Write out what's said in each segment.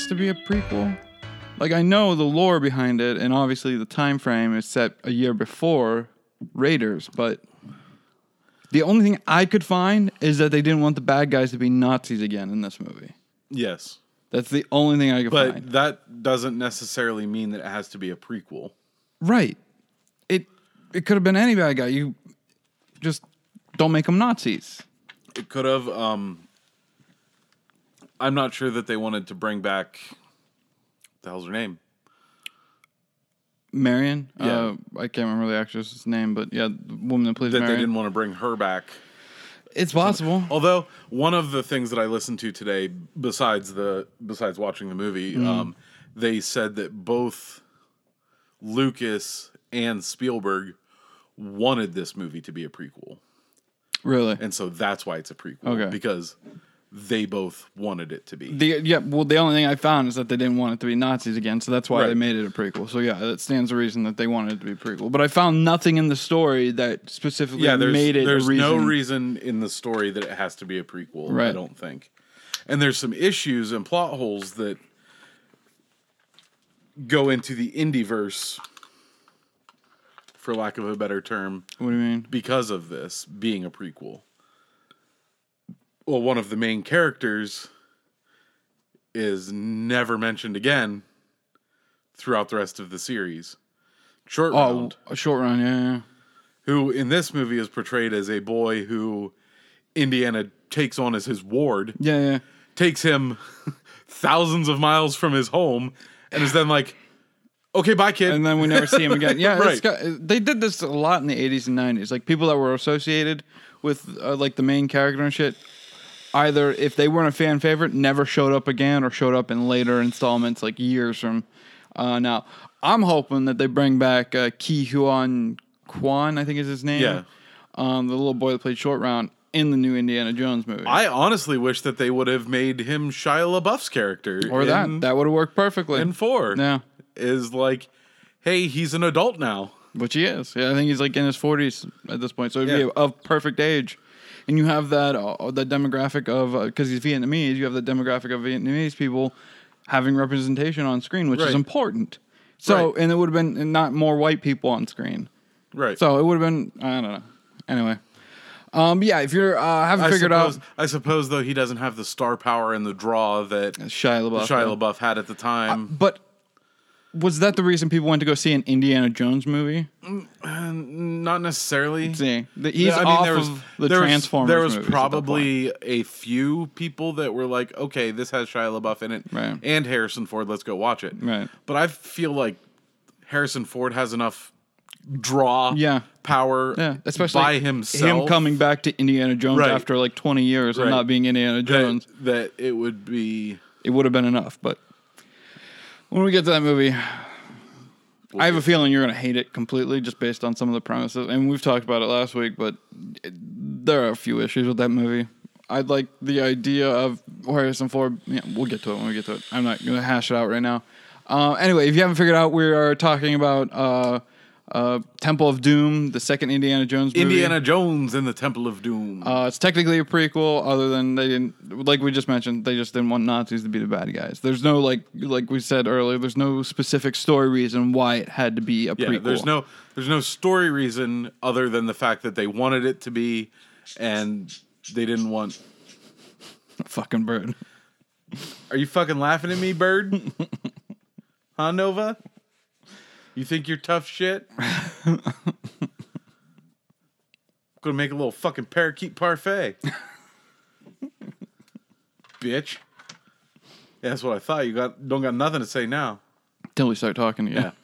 has to be a prequel? Like I know the lore behind it, and obviously the time frame is set a year before Raiders, but the only thing I could find is that they didn't want the bad guys to be Nazis again in this movie. Yes. That's the only thing I could But find. that doesn't necessarily mean that it has to be a prequel. Right. It it could have been any bad guy. You just don't make them Nazis. It could have. Um, I'm not sure that they wanted to bring back. What the hell's her name? Marion. Yeah. Uh, I can't remember the actress's name, but yeah, the woman that plays That they didn't want to bring her back. It's possible. Although one of the things that I listened to today, besides the besides watching the movie, Mm-hmm. um, they said that both Lucas and Spielberg wanted this movie to be a prequel, Really. and so that's why it's a prequel. Okay. because they both wanted it to be. The yeah, well, the only thing I found is that they didn't want it to be Nazis again, so that's why they made it a prequel. So yeah, that stands to reason that they wanted it to be a prequel. But I found nothing in the story that specifically yeah, made it there's a reason. no reason in the story that it has to be a prequel. I don't think. And there's some issues and plot holes that go into the indie verse, for lack of a better term, What do you mean? because of this being a prequel. Well, one of the main characters is never mentioned again throughout the rest of the series. Short Oh, Round a short run. Yeah, yeah. who in this movie is portrayed as a boy who Indiana takes on as his ward, Yeah, yeah. takes him thousands of miles from his home, and is then like, "Okay, bye, kid." and then we never see him again. Yeah, Right. got, they did this a lot in the '80s and '90s. Like people that were associated with uh, like the main character and shit. Either if they weren't a fan favorite, never showed up again, or showed up in later installments, like years from uh, now. I'm hoping that they bring back uh, Ki Huan Kwan, I think is his name. Yeah. um, the little boy that played Short Round in the new Indiana Jones movie. I honestly wish that they would have made him Shia LaBeouf's character, or in, that that would have worked perfectly. in four. yeah, is like, hey, he's an adult now. Which he is. Yeah, I think he's like in his forties at this point, so it'd Yeah. be of perfect age. And you have that uh, that demographic of because he's Vietnamese. You have the demographic of Vietnamese people having representation on screen, which is important. So, Right. and it would have been not more white people on screen. Right. So it would have been I don't know. Anyway, um, yeah, if you're uh, haven't I figured suppose, out I suppose though he doesn't have the star power and the draw that Shia LaBeouf, Shia. LaBeouf had at the time. but was that the reason people went to go see an Indiana Jones movie? Mm, not necessarily. See, the- he's Yeah, I mean, off there was, of the there was- Transformers. there was that point. probably a few people that were like, "Okay, this has Shia LaBeouf in it, Right. and Harrison Ford. Let's go watch it." Right. But I feel like Harrison Ford has enough draw, Yeah. power, Yeah, especially by himself, him coming back to Indiana Jones Right. after like 20 years of not being Indiana that, Jones. that it would be. It would have been enough, but when we get to that movie, I have a feeling you're going to hate it completely just based on some of the premises. And we've talked about it last week, but it, there are a few issues with that movie. I'd like the idea of Harrison Ford. Yeah, we'll get to it when we get to it. I'm not going to hash it out right now. Uh, anyway, if you haven't figured out, we are talking about uh, uh, Temple of Doom, the second Indiana Jones movie. Indiana Jones and the Temple of Doom. Uh, it's technically a prequel, other than they didn't, like we just mentioned, they just didn't want Nazis to be the bad guys. There's no like, like we said earlier, there's no specific story reason why it had to be a yeah, prequel. there's no there's no story reason other than the fact that they wanted it to be, and they didn't want. fucking bird. Are you fucking laughing at me, bird? huh, Nova? You think you're tough shit? Gonna make a little fucking parakeet parfait. Bitch. Yeah, that's what I thought. You got don't got nothing to say now. Till we start talking again. Yeah.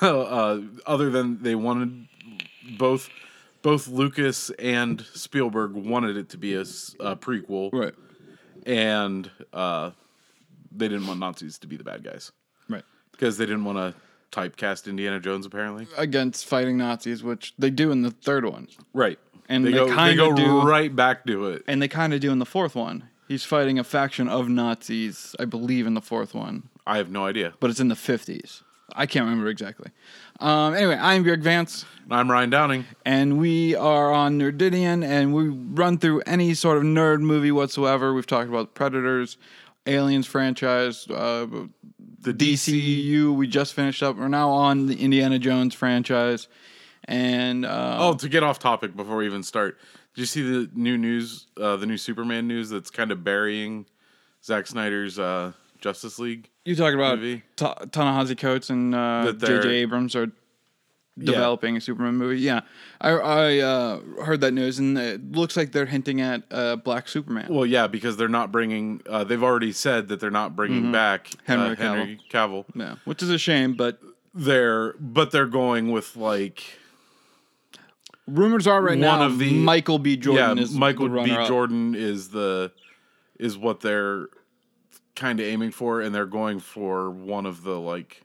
So, uh, other than they wanted both, both Lucas and Spielberg wanted it to be a prequel, Right. and uh, they didn't want Nazis to be the bad guys Right. because they didn't want to typecast Indiana Jones. Apparently, Against fighting Nazis, which they do in the third one, right? And they, they go, they kinda go do- right back to it. and they kind of do in the fourth one. He's fighting a faction of Nazis, I believe, in the fourth one. I have no idea. but it's in the 50s. I can't remember exactly. Um, anyway, I'm Björk Vance, I'm Ryan Downing. and we are on Nerdidian, and we run through any sort of nerd movie whatsoever. We've talked about Predators, Aliens franchise, uh, The DCU. We just finished up. We're now on the Indiana Jones franchise, and uh, Oh, to get off topic before we even start, did you see the new news? Uh, the new Superman news that's kind of burying Zack Snyder's uh, Justice League. you talking about movie. Ta- Ta-Nehisi Coates and uh, J.J. Abrams are developing a Superman movie. Yeah, I, I uh, heard that news, and it looks like they're hinting at uh, Black Superman. Well, yeah, because they're not bringing. Uh, they've already said that they're not bringing back Mm-hmm. Henry uh, Henry Cavill. yeah, which is a shame, but They're but they're going with like rumors are right One now of the- Michael B. Jordan yeah, is Michael B. Jordan is the is what they're kind of aiming for, and they're going for one of the like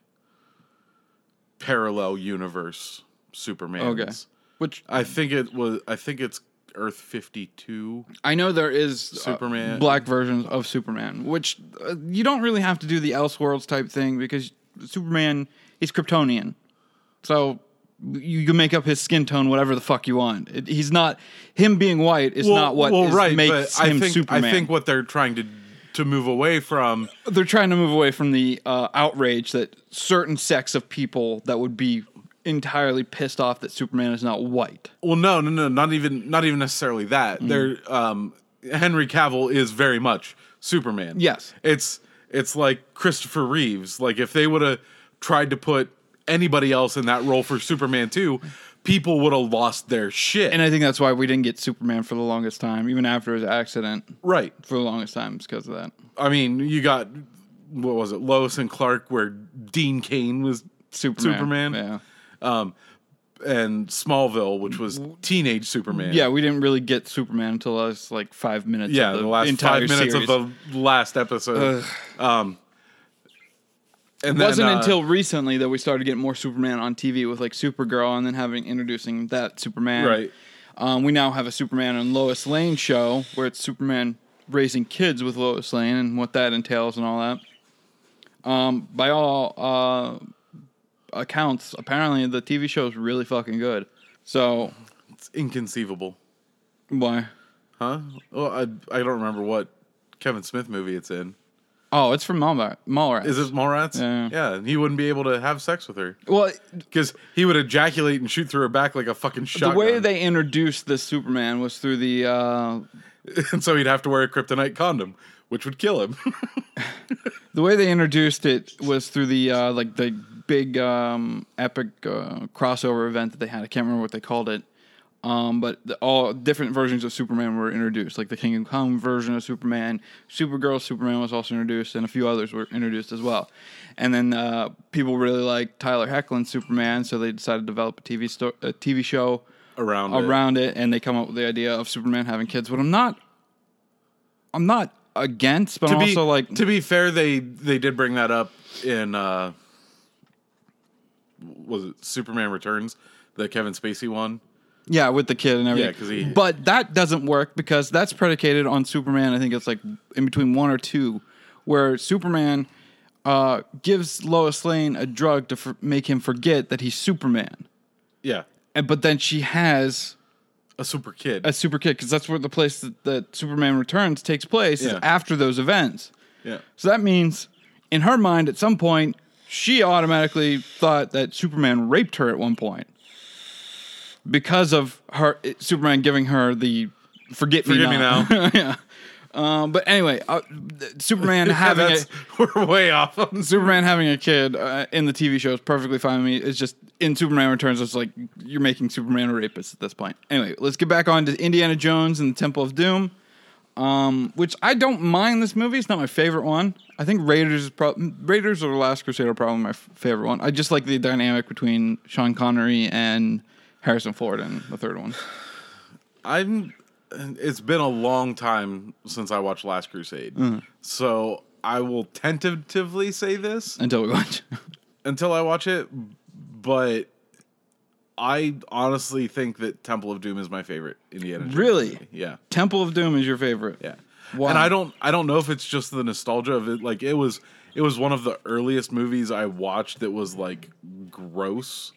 parallel universe Supermans. Okay, which I think it was. I think it's Earth fifty two. I know there is uh, Superman. black versions of Superman, which uh, you don't really have to do the Elseworlds type thing because Superman is Kryptonian, so you can make up his skin tone whatever the fuck you want. It, he's not him being white is not what is- makes I him think Superman. I think what they're trying to to move away from. they're trying to move away from the uh, outrage that certain sects of people that would be entirely pissed off that Superman is not white. Well, no, no, no, not even not even necessarily that. Mm. They're um, Henry Cavill is very much Superman. Yes. it's it's like Christopher Reeves. Like if they would have tried to put anybody else in that role for Superman too, people would have lost their shit. And I think that's why we didn't get Superman for the longest time, even after his accident. right. For the longest time, because of that. I mean, you got what was it, Lois and Clark, where Dean Cain was Superman. Superman. Yeah. and Smallville, which was teenage Superman. Yeah, we didn't really get Superman until last like five minutes. Yeah, of the, the, last entire five minutes series. of the last episode. Um, and It wasn't uh, until recently that we started getting more Superman on TV with like Supergirl, and then having introducing that Superman. right. Um, we now have a Superman and Lois Lane show where it's Superman raising kids with Lois Lane and what that entails and all that. Um, by all uh, accounts, apparently the TV show is really fucking good. So It's inconceivable, why? huh? Well, I I don't remember what Kevin Smith movie it's in. Oh, it's from Mallrats. Mallrats. Is it Mallrats? Yeah. Yeah, he wouldn't be able to have sex with her Well, because he would ejaculate and shoot through her back like a fucking shotgun. the way they introduced this Superman was through the uh, and so he'd have to wear a kryptonite condom, which would kill him. the way they introduced it was through the uh, like the big um, epic uh, crossover event that they had. I can't remember what they called it. Um, but the, all different versions of Superman were introduced, like the Kingdom Come version of Superman, Supergirl Superman was also introduced, and a few others were introduced as well. And then uh, people really liked Tyler Hoechlin's Superman, so they decided to develop a TV sto- a TV show around it. around it, and they come up with the idea of Superman having kids. But I'm not, I'm not against, but to I'm be also like, to be fair, they they did bring that up in uh was it Superman Returns, the Kevin Spacey one. Yeah, with the kid and everything. Yeah, 'cause he- But that doesn't work because that's predicated on Superman. I think it's like in between one or two, where Superman uh, gives Lois Lane a drug to for- make him forget that he's Superman, Yeah, and but then she has a super kid. a super kid because that's where the place that, that Superman Returns takes place is Yeah. after those events. yeah, So that means, in her mind, at some point, she automatically thought that Superman raped her at one point because of her Superman giving her the "forget, Forget me now." yeah. Um, but anyway, uh, Superman having a we're way off. Superman having a kid uh, in the TV show is perfectly fine with me. It's just in Superman Returns, it's like you're making Superman a rapist at this point. Anyway, let's get back on to Indiana Jones and the Temple of Doom, um, which I don't mind this movie. It's not my favorite one. I think Raiders is pro- Raiders or the Last Crusade are probably my f- favorite one. I just like the dynamic between Sean Connery and Harrison Ford in the third one. I'm. It's been a long time since I watched Last Crusade, Mm. so I will tentatively say this Until we watch. until I watch it. But I honestly think that Temple of Doom is my favorite Indiana. Jones Really? movie. Yeah. Temple of Doom is your favorite. Yeah. Wow. And I don't I don't know if it's just the nostalgia of it. Like it was it was one of the earliest movies I watched that was like gross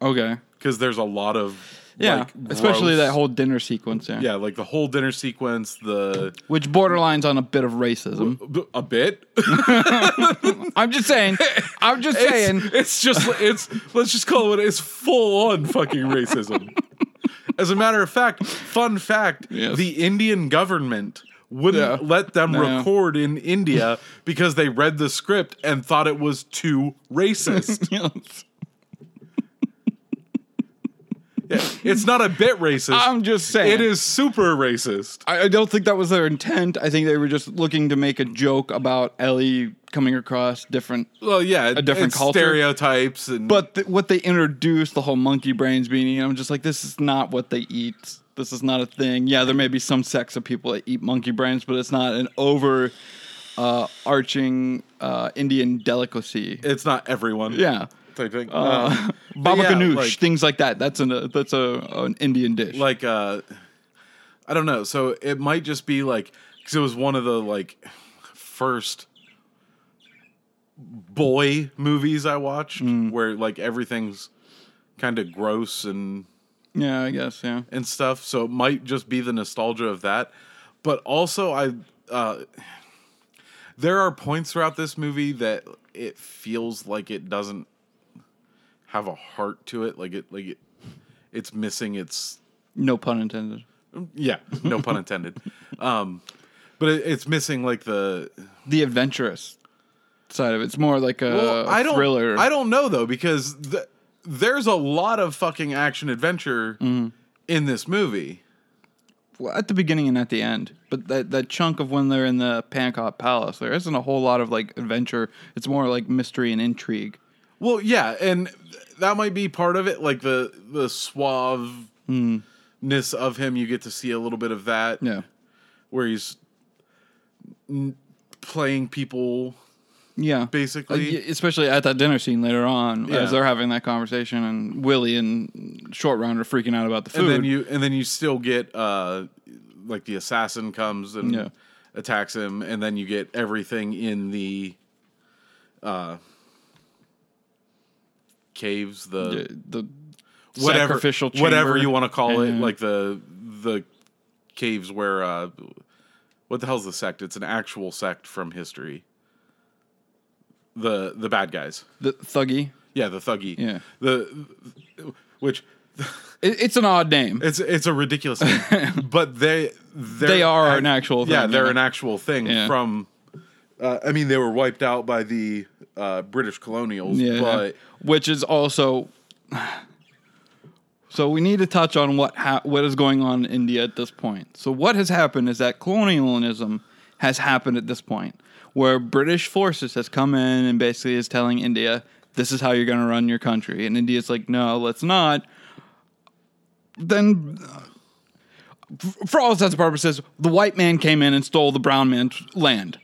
Okay. Because there's a lot of Yeah, like, especially gross. that whole dinner sequence. Yeah. yeah, like the whole dinner sequence, the which borderlines on a bit of racism. a bit. I'm just saying. I'm just saying. It's, it's just it's let's just call it what it is full on fucking racism. As a matter of fact, fun fact, Yes. the Indian government wouldn't Yeah. let them No. record in India because they read the script and thought it was too racist. Yeah, it's not a bit racist. I'm just saying. it is super racist. I, I don't think that was their intent. I think they were just looking to make a joke about Ellie coming across different. Well, yeah, A different culture. stereotypes and But th- what they introduced, the whole monkey brains being eaten, I'm just like, this is not what they eat. This is not a thing. Yeah, there may be some sects of people that eat monkey brains, but it's not an over uh, arching uh, Indian delicacy. it's not everyone. Yeah. Type thing. Uh, Um, Baba yeah, ganoush, like- things like that. That's an uh, that's a an Indian dish. like uh i don't know so it might just be like because it was one of the like first boy movies i watched Mm. where like everything's kind of gross and yeah, I guess. Yeah. and stuff so it might just be the nostalgia of that but also i uh there are points throughout this movie that it feels like it doesn't have a heart to it like it like it it's missing its No pun intended. yeah, no pun intended. Um, but it, it's missing like the The adventurous side of it. It's more like a well, I don't thriller. I don't know though because th- there's a lot of fucking action adventure Mm-hmm. in this movie. Well, at the beginning and at the end. But that that chunk of when they're in the Pankot Palace, there isn't a whole lot of like adventure. It's more like mystery and intrigue. Well, yeah, and that might be part of it, like the the suaveness of him. You get to see a little bit of that, Yeah. where he's n- playing people. Yeah. Basically. Uh, especially at that dinner scene later on, Yeah. as they're having that conversation, and Willie and Short Round are freaking out about the food. and then you and then you still get uh like the assassin comes and Yeah. attacks him and then you get everything in the uh caves the the, the whatever sacrificial whatever you want to call it like the the caves where uh what the hell's the sect it's an actual sect from history the the bad guys the Thuggee. yeah the Thuggee Yeah. the which It, it's an odd name. It's it's a ridiculous thing, but they They are an actual Yeah, thing, they're yeah. an actual thing Yeah. from. Uh, I mean, they were wiped out by the uh, British colonials, Yeah, but which is also. So we need to touch on what ha- what is going on in India at this point. So what has happened is that colonialism has happened at this point, where British forces has come in and basically is telling India, "This is how you're going to run your country," and India's like, "No, let's not." Then, uh, for all intents and purposes, the white man came in and stole the brown man's land.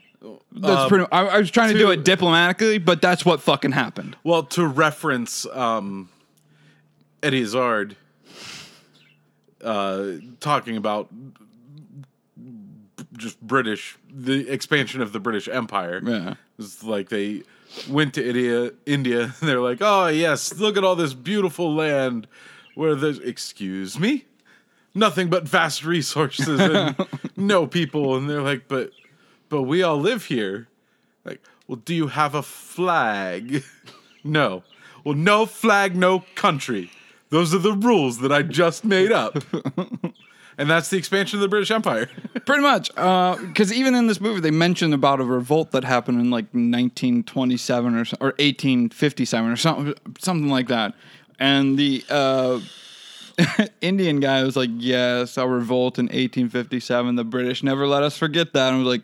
That's Um, pretty. I, I was trying to, do it diplomatically, but that's what fucking happened. well, to reference um, Eddie Izzard uh, talking about just British, the expansion of the British Empire. Yeah. It's like they went to India, India, and they're like, "Oh yes, look at all this beautiful land where there's excuse me, nothing but vast resources and no people." And they're like, "But, but we all live here." Like, well, do you have a flag? no. Well, no flag, no country. Those are the rules that I just made up. and that's the expansion of the British Empire. Pretty much, because even in this movie, they mentioned about a revolt that happened in like 1927 or or 1857 or something, something like that. And the uh, Indian guy was like, "Yes, a revolt in 1857. The British never let us forget that." And I was like,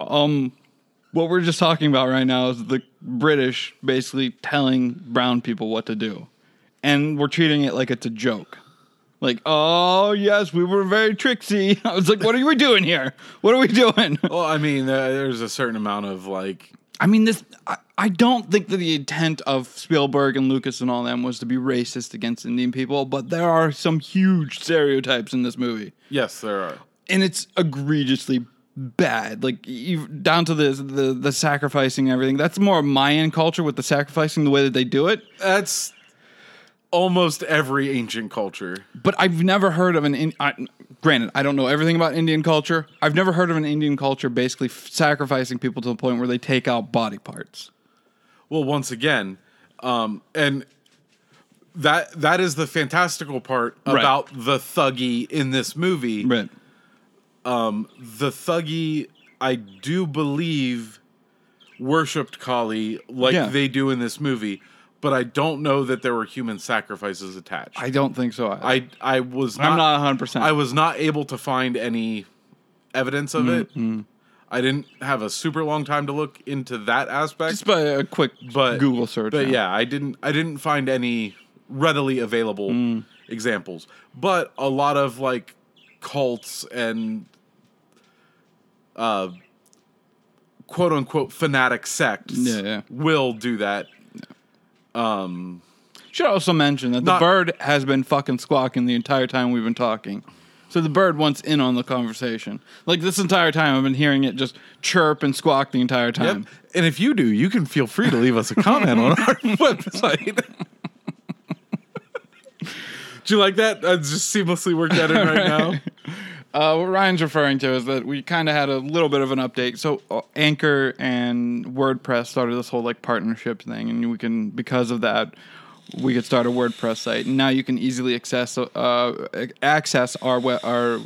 "Um, what we're just talking about right now is the British basically telling brown people what to do, and we're treating it like it's a joke." Like, oh yes, we were very tricksy. I was like, what are we doing here? What are we doing? well, I mean, there's a certain amount of like I mean, this. I, I don't think that the intent of Spielberg and Lucas and all them was to be racist against Indian people, but there are some huge stereotypes in this movie, Yes, there are. and it's egregiously bad. Like you, down to the, the the sacrificing and everything. That's more Mayan culture with the sacrificing, the way that they do it. That's almost every ancient culture. But I've never heard of an. In, I, granted, I don't know everything about Indian culture. I've never heard of an Indian culture basically f- sacrificing people to the point where they take out body parts. Well, once again, um, and that that is the fantastical part about the Thuggee in this movie. Right. Um, the Thuggee, I do believe, worshipped Kali like Yeah. they do in this movie, but I don't know that there were human sacrifices attached. I don't think so. I, I I was not, I'm not 100. percent I was not able to find any evidence of mm, it. Mm. I didn't have a super long time to look into that aspect. just by a quick but Google search. But now. yeah, I didn't I didn't find any readily available Mm. examples. But a lot of like cults and uh quote unquote fanatic sects Yeah, yeah. will do that. Should also mention that the bird has been fucking squawking the entire time we've been talking. So the bird wants in on the conversation. Like this entire time, I've been hearing it just chirp and squawk the entire time. Yep. And if you do, you can feel free to leave us a comment on our website. do you like that? I just seamlessly worked that in right now. Uh, what Ryan's referring to is that we kind of had a little bit of an update. So uh, Anchor and WordPress started this whole like partnership thing, and we can because of that we could start a WordPress site. And now you can easily access uh, access our our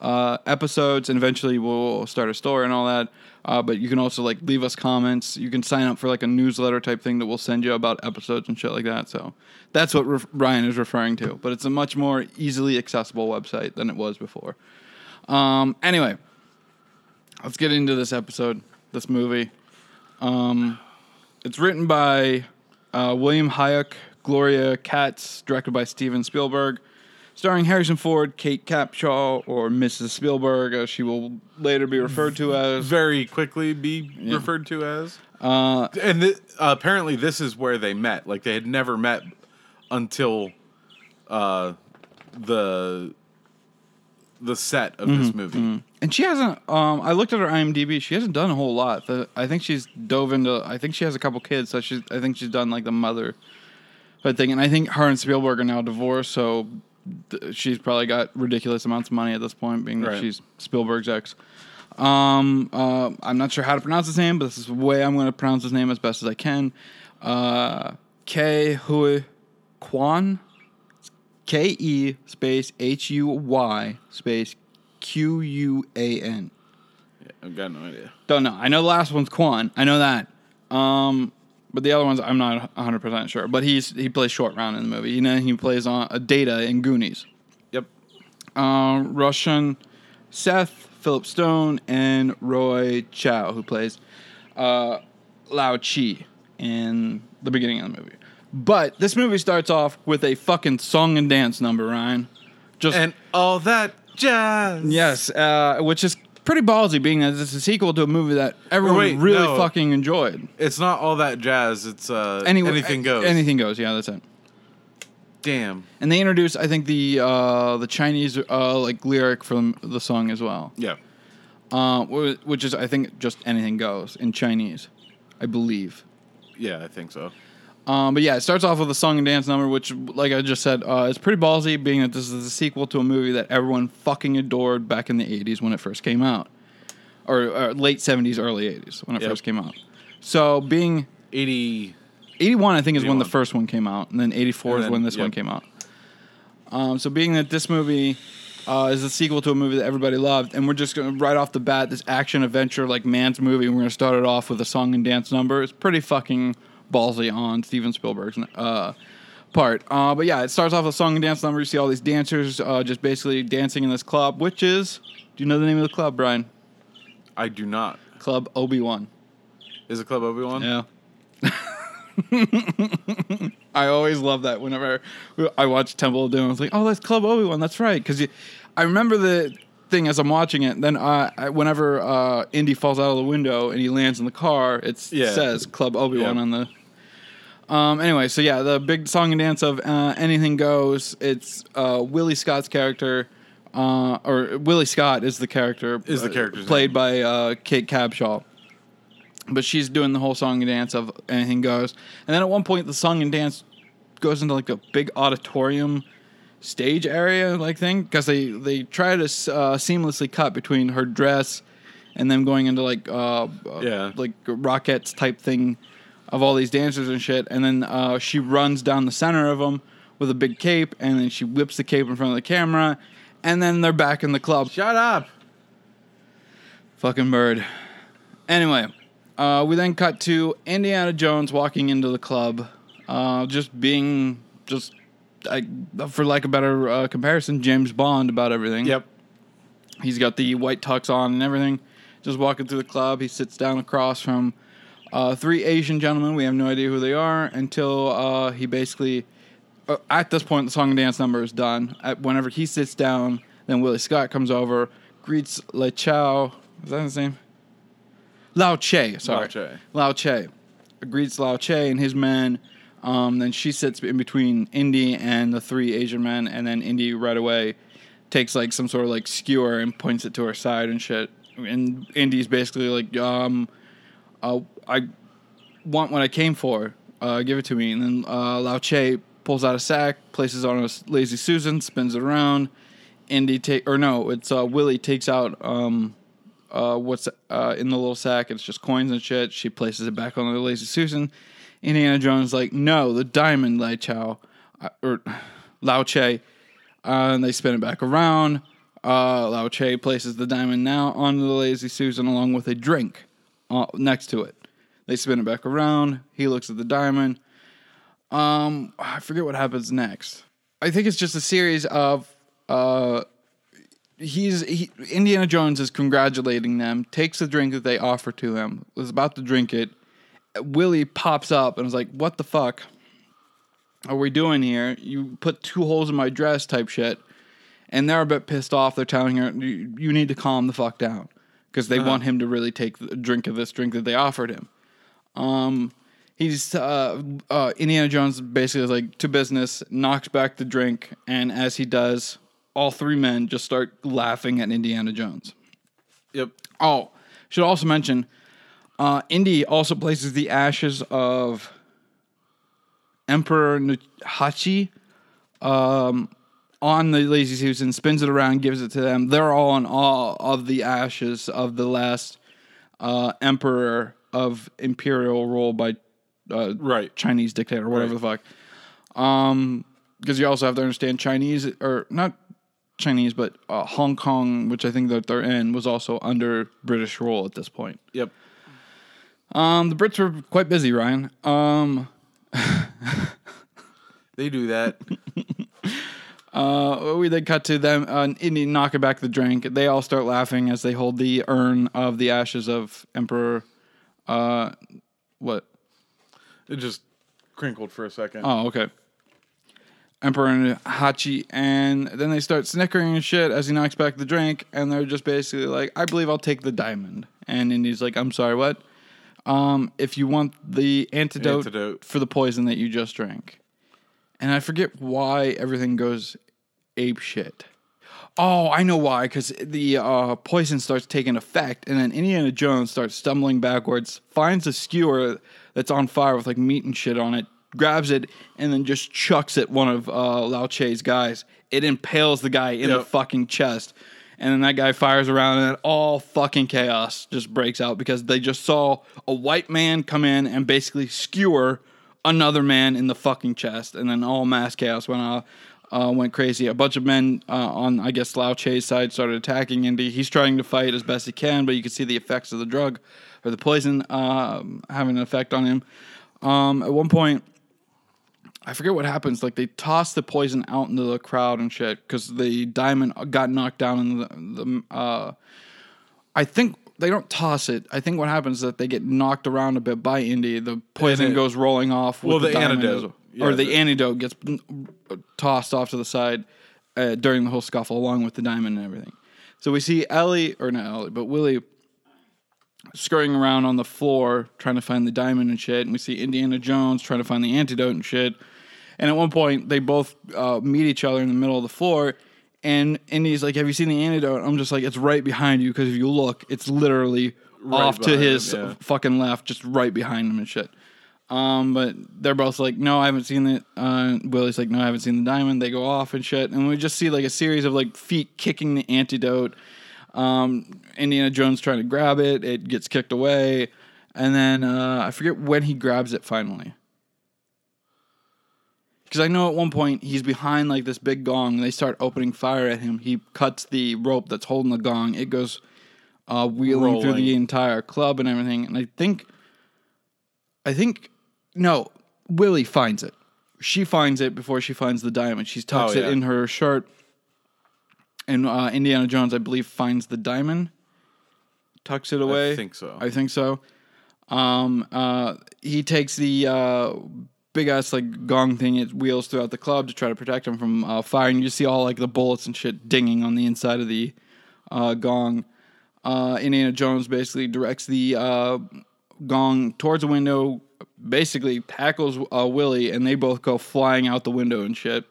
uh, episodes, and eventually we'll start a store and all that. Uh, but you can also like leave us comments. You can sign up for like a newsletter type thing that we'll send you about episodes and shit like that. So that's what re- Ryan is referring to. But it's a much more easily accessible website than it was before. Um, anyway, let's get into this episode, this movie. Um, it's written by uh, Willard Huyck, Gloria Katz, directed by Steven Spielberg, starring Harrison Ford, Kate Capshaw, or Mrs. Spielberg, as she will later be referred to as. Very quickly be referred to as. Uh, And th- uh, apparently, this is where they met. Like they had never met until uh, the the set of this movie. and she hasn't. Um, I looked at her IMDb. She hasn't done a whole lot. The, I think she's dove into. I think she has a couple kids, so she's. I think she's done like the mother, but thing. And I think her and Spielberg are now divorced, so she's probably got ridiculous amounts of money at this point, being that Right. she's Spielberg's ex. Um, uh, I'm not sure how to pronounce his name, but this is the way I'm going to pronounce his name as best as I can. Uh, Ke Huy Quan. K E space H U Y space Q U A N. I've got no idea. Don't know. I know the last one's Quan. I know that. Um, but the other ones I'm not 100 percent sure. But he's he plays short round in the movie. You know he plays on a Data in Goonies. Yep. Uh, Roshan Seth Philip Stone and Roy Chiao who plays uh, Lao Che in the beginning of the movie. But this movie starts off with a fucking song and dance number, Ryan. Just And all that jazz. Yes, uh, which is pretty ballsy, being that it's a sequel to a movie that everyone wait, really no. fucking enjoyed. It's not all that jazz. It's uh, Anyway, anything goes. Anything goes. Yeah, that's it. Damn. And they introduced, I think, the uh, the Chinese uh, like lyric from the song as well, Yeah. uh, wh- which is I think just anything goes in Chinese, I believe. Yeah, I think so. Um, but yeah, it starts off with a song and dance number, which, like I just said, uh, is pretty ballsy, being that this is a sequel to a movie that everyone fucking adored back in the '80s when it first came out, or, or late '70s, early '80s when it Yep. first came out. So being 80. 81, I think, is when the first one came out, and then 84 And is when this one came out. Um, so, being that this movie uh, is a sequel to a movie that everybody loved, and we're just going to right off the bat this action adventure like man's movie, and we're going to start it off with a song and dance number. It's pretty fucking ballsy on Steven Spielberg's uh, part. Uh, but yeah, it starts off with a song and dance number. You see all these dancers uh, just basically dancing in this club, which is, do you know the name of the club, Brian? I do not. Club Obi Wan. Is it Club Obi Wan? Yeah. I always love that whenever I watch Temple of Doom. I was like, oh, that's Club Obi Wan. That's right. Because I remember the thing as I'm watching it. Then uh, I, whenever uh, Indy falls out of the window and he lands in the car, it Yeah. says Club Obi Wan Yeah. on the. Um, anyway, so yeah, the big song and dance of uh, Anything Goes. It's uh, Willie Scott's character, uh, or Willie Scott is the character. Is the uh, character's played name. by uh, Kate Capshaw but she's doing the whole song and dance of anything goes and then at one point the song and dance goes into like a big auditorium stage area like thing because they they try to uh, seamlessly cut between her dress and them going into like Yeah. like Rockettes type thing of all these dancers and shit and then uh, she runs down the center of them with a big cape and then she whips the cape in front of the camera and then they're back in the club Shut up. Fucking bird. Anyway, uh, we then cut to Indiana Jones walking into the club, uh, just being just, I, for like a better uh, comparison, James Bond about everything. Yep. He's got the white tux on and everything. Just walking through the club, he sits down across from uh, three Asian gentlemen. We have no idea who they are until uh, he basically. Uh, at this point, the song and dance number is done. At, whenever he sits down, then Willie Scott comes over, greets Le Chow. Is that his name? Lao Che. Sorry, Lao Che. Lao Che. Greets Lao Che and his men. Um, then she sits in between Indy and the three Asian men, and then Indy right away takes like some sort of like skewer and points it to her side and shit. And Indy's basically like, um, uh, I want what I came for. Uh, give it to me. And then uh, Lao Che pulls out a sack, places on a lazy Susan, spins it around. Indy take or no, it's uh, Willie takes out um, uh, what's uh, in the little sack. It's just coins and shit. She places it back on the lazy Susan. Indiana Jones like, no, the diamond, Lai Chow, uh, or Lao Che. Uh, and they spin it back around. Uh, Lao Che places the diamond now onto the lazy Susan along with a drink uh, next to it. They spin it back around. He looks at the diamond. Um, I forget what happens next. I think it's just a series of uh, he's he, Indiana Jones is congratulating them, takes the drink that they offer to him, was about to drink it. Willie pops up and is like, "What the fuck are we doing here? You put two holes in my dress, type shit." And they're a bit pissed off. They're telling her, "You, you need to calm the fuck down," because they want him to really take the drink of this drink that they offered him. Um, he's uh, uh, Indiana Jones basically is like to business, knocks back the drink, and as he does, all three men just start laughing at Indiana Jones. Yep. Oh, should also mention, uh, Indy also places the ashes of Emperor Hachi um, on the Lazy Susan, spins it around, gives it to them. They're all in awe of the ashes of the last uh, emperor of imperial rule by uh, Right. Chinese dictator, whatever Right. the fuck. Um, because you also have to understand Chinese or not Chinese, but uh, Hong Kong, which I think that they're in, was also under British rule at this point. Yep. Um, the Brits were quite busy, Ryan. Um, They do that. uh, we then cut to them, uh, Indy knocking back the drink. They all start laughing as they hold the urn of the ashes of Emperor. Uh, what? it just crinkled for a second. Oh, okay. Emperor Hachi, and then they start snickering and shit as he knocks back the drink, and they're just basically like, "I believe I'll take the diamond." And Indy's like, "I'm sorry, what? Um, if you want the antidote, Antidote. for the poison that you just drank," and I forget why everything goes ape shit. Oh, I know why. Because the uh, poison starts taking effect, and then Indiana Jones starts stumbling backwards, finds a skewer that's on fire with like meat and shit on it, grabs it, and then just chucks at one of uh, Lao Che's guys. It impales the guy in the fucking chest, and then that guy fires around, and all fucking chaos just breaks out because they just saw a white man come in and basically skewer another man in the fucking chest, and then all mass chaos went off uh, went crazy. A bunch of men uh, on, I guess, Lao Che's side started attacking Indy. He's trying to fight as best he can, but you can see the effects of the drug or the poison um, having an effect on him. Um, at one point, I forget what happens. Like they toss the poison out into the crowd and shit because the diamond got knocked down in the. the uh, I think they don't toss it. I think what happens is that they get knocked around a bit by Indy. The poison goes rolling off. With Well, the, the diamond antidote. Yeah, or the, the- antidote gets tossed off to the side uh, during the whole scuffle, along with the diamond and everything. So we see Ellie, or not Ellie, but Willie scurrying around on the floor trying to find the diamond and shit. And we see Indiana Jones trying to find the antidote and shit. And at one point, they both uh, meet each other in the middle of the floor. And Indy's like, Have you seen the antidote? I'm just like, It's right behind you because if you look, it's literally Right off to behind his him, yeah. fucking left, just right behind him and shit. Um, but they're both like, no, I haven't seen it. Uh, Willie's like, no, I haven't seen the diamond. They go off and shit, and we just see like a series of like feet kicking the antidote. Um, Indiana Jones trying to grab it, it gets kicked away, and then uh, I forget when he grabs it finally. Because I know at one point he's behind like this big gong. And they start opening fire at him. He cuts the rope that's holding the gong. It goes uh, wheeling through the entire club and everything. And I think, I think, no, Willie finds it. She finds it before she finds the diamond. She tucks Oh, it in her shirt. And uh, Indiana Jones, I believe, finds the diamond, tucks it away. I think so. I think so. Um, uh, he takes the uh, big ass like gong thing. It wheels throughout the club to try to protect him from uh, fire. And you see all like the bullets and shit dinging on the inside of the uh, gong. Uh, Indiana Jones basically directs the uh, gong towards a window. Basically tackles uh, Willie, and they both go flying out the window and shit.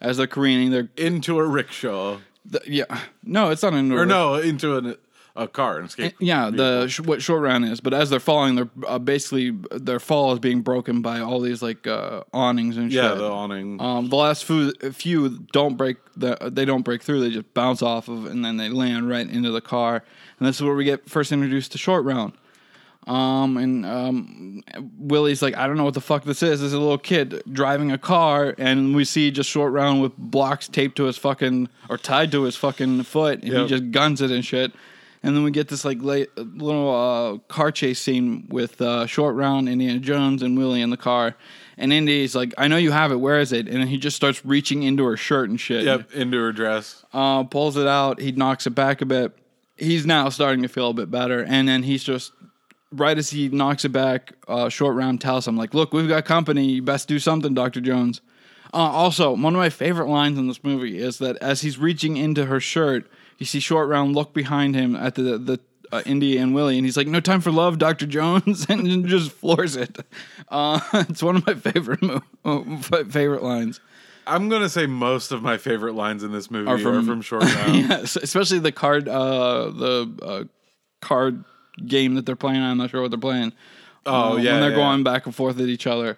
As they're careening, they're into a rickshaw, the, yeah. No, it's not an or no, into an, a car, an escape. Yeah, the sh- what short round is, but as they're falling, they're uh, basically their fall is being broken by all these like uh, awnings and shit. yeah, the awning. um, the last few, few don't break the they don't break through. They just bounce off of, and then they land right into the car. And this is where we get first introduced to short round. Um, and um, Willie's like, I don't know what the fuck this is. This is a little kid driving a car, and we see just short round with blocks taped to his fucking or tied to his fucking foot, and he just guns it and shit. And then we get this like late, little uh, car chase scene with uh, short round Indiana Jones and Willie in the car. And Indy's like, I know you have it. Where is it? And he just starts reaching into her shirt and shit. yep, into her dress. Uh, pulls it out. He knocks it back a bit. He's now starting to feel a bit better. And then he's just, right as he knocks it back, uh, short round tells him, like, look, we've got company. You best do something, Dr. Jones. Uh, also, one of my favorite lines in this movie is that as he's reaching into her shirt, you see short round look behind him at the, the, uh, Indy and Willie, and he's like, "No time for love, Doctor Jones," and just floors it. Uh, it's one of my favorite mo- favorite lines. I'm gonna say most of my favorite lines in this movie Are are from- from, Short Round. Yes, especially the card, uh, the uh, card game that they're playing. I'm not sure what they're playing. Oh, Uh, yeah, when they're yeah. going back and forth at each other.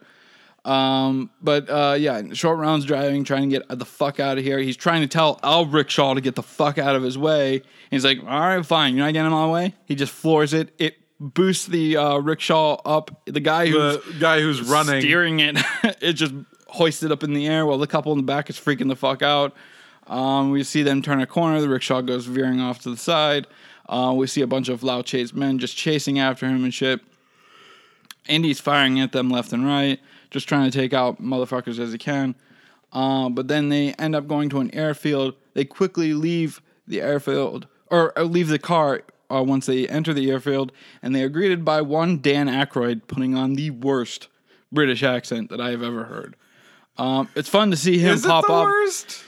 Um, but uh, yeah, short rounds driving, trying to get the fuck out of here. He's trying to tell Al Rickshaw to get the fuck out of his way. He's like, "All right, fine, you're not getting in my way." He just floors it. It boosts the uh, rickshaw up. The guy who's The guy who's running. steering it, it just hoisted up in the air while the couple in the back is freaking the fuck out. Um, we see them turn a corner. The rickshaw goes veering off to the side. Uh, we see a bunch of Lao Che's men just chasing after him and shit. Indy's firing at them left and right, just trying to take out motherfuckers as he can. Uh, but then they end up going to an airfield. They quickly leave the airfield, or, or leave the car uh, once they enter the airfield, and they are greeted by one Dan Aykroyd putting on the worst British accent that I have ever heard. Um, it's fun to see him Is it pop the up. worst?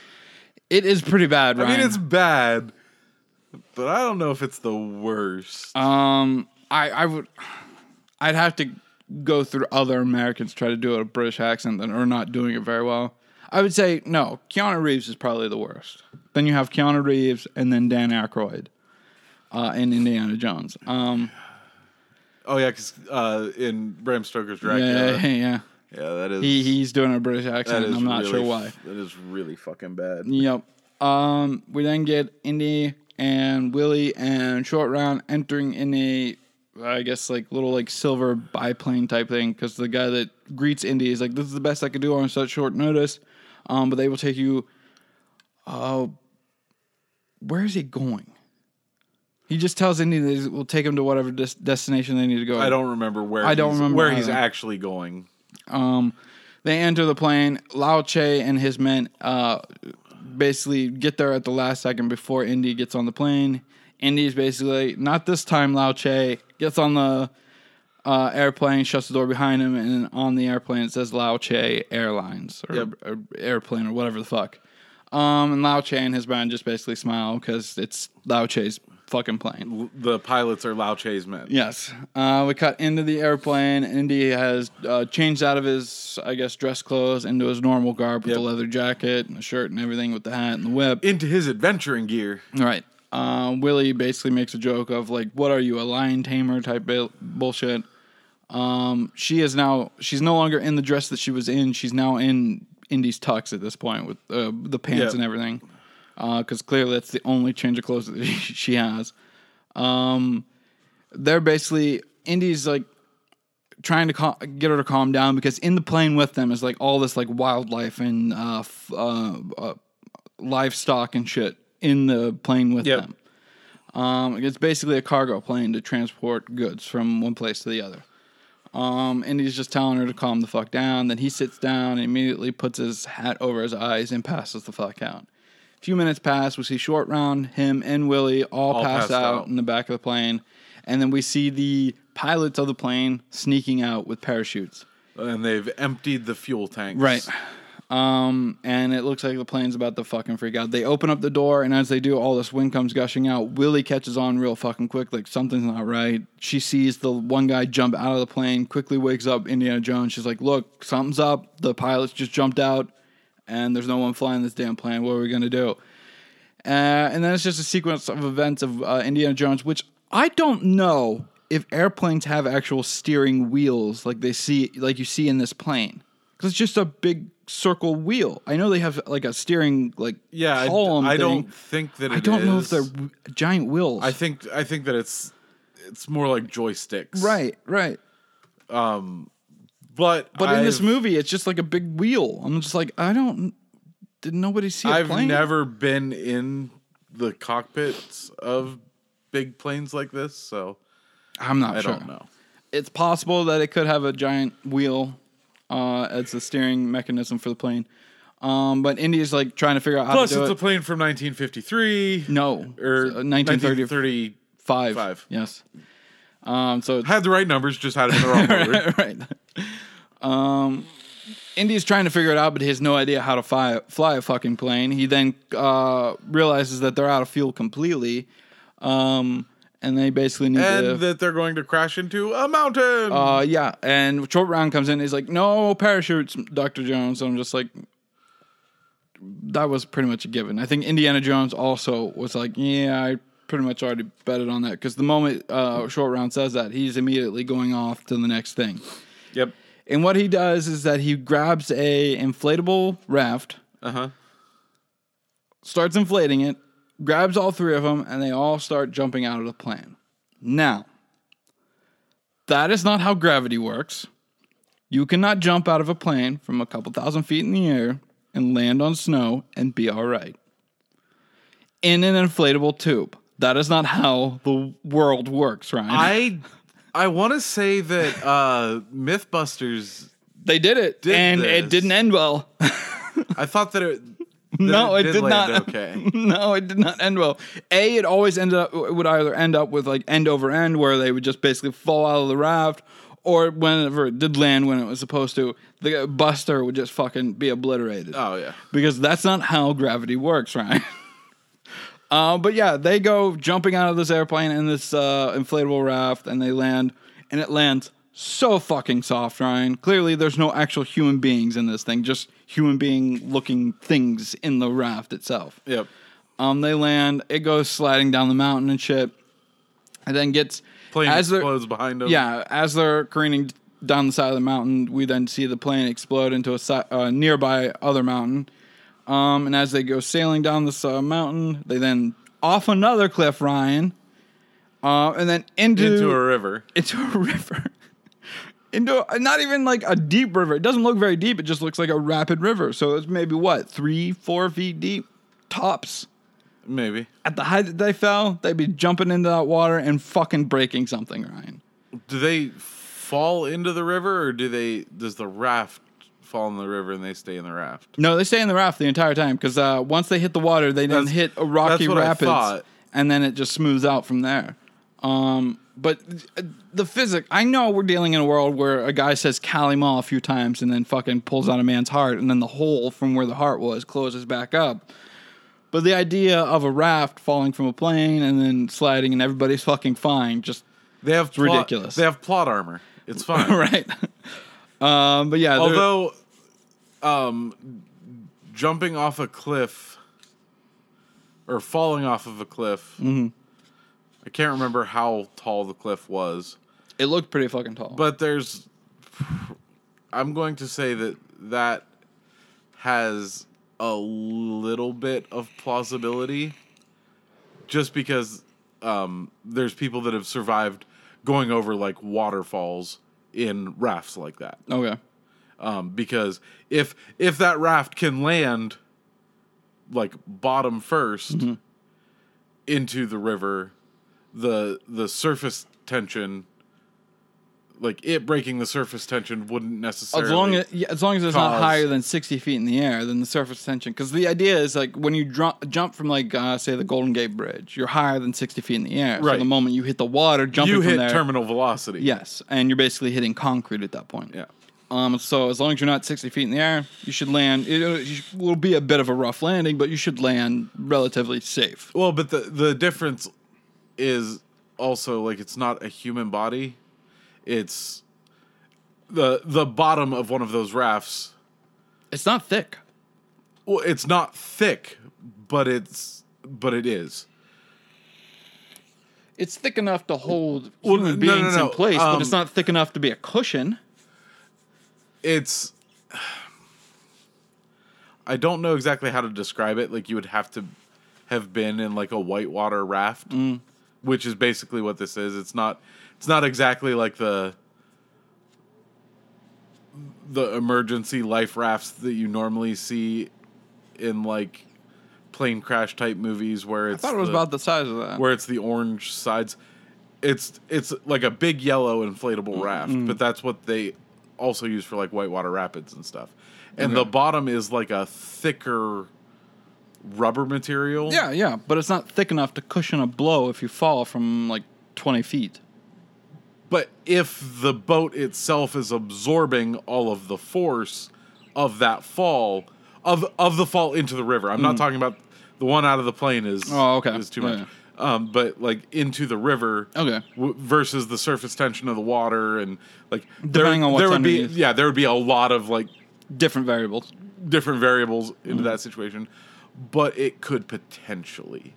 It is pretty bad, I mean, it's bad, but I don't know if it's the worst. Um, I I would, I'd have to go through other Americans try to do a British accent that are not doing it very well. I would say no. Keanu Reeves is probably the worst. Then you have Keanu Reeves and then Dan Aykroyd, uh, in Indiana Jones. Um, oh yeah, because uh, in Bram Stoker's Dracula, yeah, yeah. yeah, that is He he's doing a British accent. and I'm not really, sure why. That is really fucking bad. Yep. Um, we then get Indy and Willie and Short Round entering in a, I guess like little like silver biplane type thing because the guy that greets Indy is like, "This is the best I could do on such short notice." Um, but they will take you. Uh, where is he going? He just tells Indy that he will take him to whatever des- destination they need to go. I don't remember where. I don't remember where he's actually going. Um, they enter the plane. Lao Che and his men uh, basically get there at the last second before Indy gets on the plane. Indy's basically not this time. Lao Che gets on the uh, airplane, shuts the door behind him, and on the airplane it says Lao Che Airlines or, Yep. or airplane or whatever the fuck. Um, and Lao Che and his band just basically smile because it's Lao Che's fucking plane. The pilots are Lao Che's men. Yes. Uh, we cut into the airplane. Indy has uh, changed out of his, I guess, dress clothes into his normal garb with Yep. the leather jacket and the shirt and everything with the hat and the whip. Into his adventuring gear. Right. Uh, Willie basically makes a joke of like, "What are you, a lion tamer?" type bu- bullshit. Um, she is now she's no longer in the dress that she was in. She's now in Indy's tux at this point with uh, the pants Yep. and everything. Because clearly that's the only change of clothes that she has. Um, they're basically Indy's like trying to cal- get her to calm down because in the plane with them is like all this like wildlife and uh, f- uh, uh, livestock and shit in the plane with Yep. them. Um, it's basically a cargo plane to transport goods from one place to the other. Um, and he's just telling her to calm the fuck down. Then he sits down and immediately puts his hat over his eyes and passes the fuck out. Few minutes pass. We see Short Round, him, and Willie all, All pass out, out. in the back of the plane. And then we see the pilots of the plane sneaking out with parachutes. And they've emptied the fuel tanks. Right. Um, and it looks like the plane's about to fucking freak out. They open up the door, and as they do, all this wind comes gushing out. Willie catches on real fucking quick, like something's not right. She sees the one guy jump out of the plane, quickly wakes up Indiana Jones. She's like, Look, something's up. The pilots just jumped out, and there's no one flying this damn plane. What are we gonna do? Uh, and then it's just a sequence of events of uh, Indiana Jones, which I don't know if airplanes have actual steering wheels like they see, like you see in this plane, because it's just a big circle wheel. I know they have like a steering like Yeah, I, column. I thing. don't think that I don't know if they're w- giant wheels. I think I think that it's it's more like joysticks. right, right. But But in this movie, it's just like a big wheel. I'm just like, I don't. Did nobody see a I've plane? never been in the cockpits of big planes like this, so I'm not I sure. don't know. it's possible that it could have a giant wheel uh, as the steering mechanism for the plane. Um, but Indy's like trying to figure out how Plus, to do it's it. a plane from 1953 no, or uh, 1935. 1935. Five. Yes. Um, so it's, Had the right numbers, just had it in the wrong order. right. Um, Indy's trying to figure it out, but he has no idea how to fly, fly a fucking plane. He then uh, realizes that they're out of fuel completely, um, and they basically need to. and that they're going to crash into a mountain. Uh, yeah, and short round comes in. He's like, "No parachutes, Doctor Jones." And I'm just like, that was pretty much a given. I think Indiana Jones also was like, "Yeah, I pretty much already betted on that." Because the moment uh, short round says that, he's immediately going off to the next thing. yep. And what he does is that he grabs a inflatable raft, Uh huh. starts inflating it, grabs all three of them, and they all start jumping out of the plane. Now, that is not how gravity works. You cannot jump out of a plane from a couple thousand feet in the air and land on snow and be all right. In an inflatable tube. That is not how the world works, Ryan. I I want to say that uh, MythBusters. they did it, Did and it didn't end well. I thought that it. that no, it, did, land not. Okay. no, it did not end well. A, it always ended up it would either end up with like end over end, where they would just basically fall out of the raft, or whenever it did land when it was supposed to, the Buster would just fucking be obliterated. Oh yeah. Because that's not how gravity works, right? Uh, but yeah, they go jumping out of this airplane in this uh, inflatable raft, and they land, and it lands so fucking soft, Ryan. Clearly, there's no actual human beings in this thing, just human being looking things in the raft itself. Yep. Um, they land, it goes sliding down the mountain and shit, and then gets Plane as explodes behind them. yeah, as they're careening down the side of the mountain, we then see the plane explode into a si- uh, nearby other mountain. Um, and as they go sailing down this uh, mountain, they then off another cliff, Ryan, uh, and then into Into a river. into a river. Into a, not even like a deep river. It doesn't look very deep. It just looks like a rapid river. So it's maybe what three, four feet deep, tops. Maybe. At the height that they fell, they'd be jumping into that water and fucking breaking something, Ryan. Do they fall into the river, or do they? Does the raft fall in the river and they stay in the raft? No, they stay in the raft the entire time because uh, once they hit the water, they then That's- hit a rocky that's what I rapids, thought. and then it just smooths out from there. Um, but uh, the physics, I know we're dealing in a world where a guy says Kali Ma a few times and then fucking pulls out a man's heart, and then the hole from where the heart was closes back up. But the idea of a raft falling from a plane and then sliding and everybody's fucking fine, just They have plot, ridiculous. They have plot armor. It's fine. right. um, but yeah, they're- Although, um, jumping off a cliff or falling off of a cliff, Mm-hmm. I can't remember how tall the cliff was. It looked pretty fucking tall. But there's, I'm going to say that that has a little bit of plausibility, just because um, there's people that have survived going over like waterfalls in rafts like that. okay. Um, because if if that raft can land like bottom 1st into the river, the the surface tension, like it breaking the surface tension, wouldn't necessarily. As long as yeah, as long as it's not higher than sixty feet in the air, then the surface tension. Because the idea is like when you dr- jump from like uh, say the Golden Gate Bridge, you're higher than sixty feet in the air. So the moment you hit the water, jumping you from hit there, terminal velocity. yes, and you're basically hitting concrete at that point. Yeah. Um. So as long as you're not sixty feet in the air, you should land. It it will be a bit of a rough landing, but you should land relatively safe. Well, but the the difference is also like it's not a human body. It's the the bottom of one of those rafts It's not thick. Well, it's not thick, but it's but it is. It's thick enough to hold Well, human no, no, beings no, in place, um, but it's not thick enough to be a cushion. It's I don't know exactly how to describe it. Like you would have to have been in like a whitewater raft, Mm. which is basically what this is. It's not it's not exactly like the the emergency life rafts that you normally see in like plane crash type movies where it's I thought it was the- about the size of that. where it's the orange sides. It's it's like a big yellow inflatable raft, Mm-hmm. but that's what they also used for like whitewater rapids and stuff. And Okay. the bottom is like a thicker rubber material. Yeah, yeah, but it's not thick enough to cushion a blow if you fall from like 20 feet. But if the boat itself is absorbing all of the force of that fall of of the fall into the river, I'm not talking about the one out of the plane is Mm. Oh, okay. is too Yeah, much. Um, but like into the river, Okay. w- versus the surface tension of the water and like there, Depending on what's there would be yeah there would be a lot of like Different variables. different variables into Mm. that situation, but it could potentially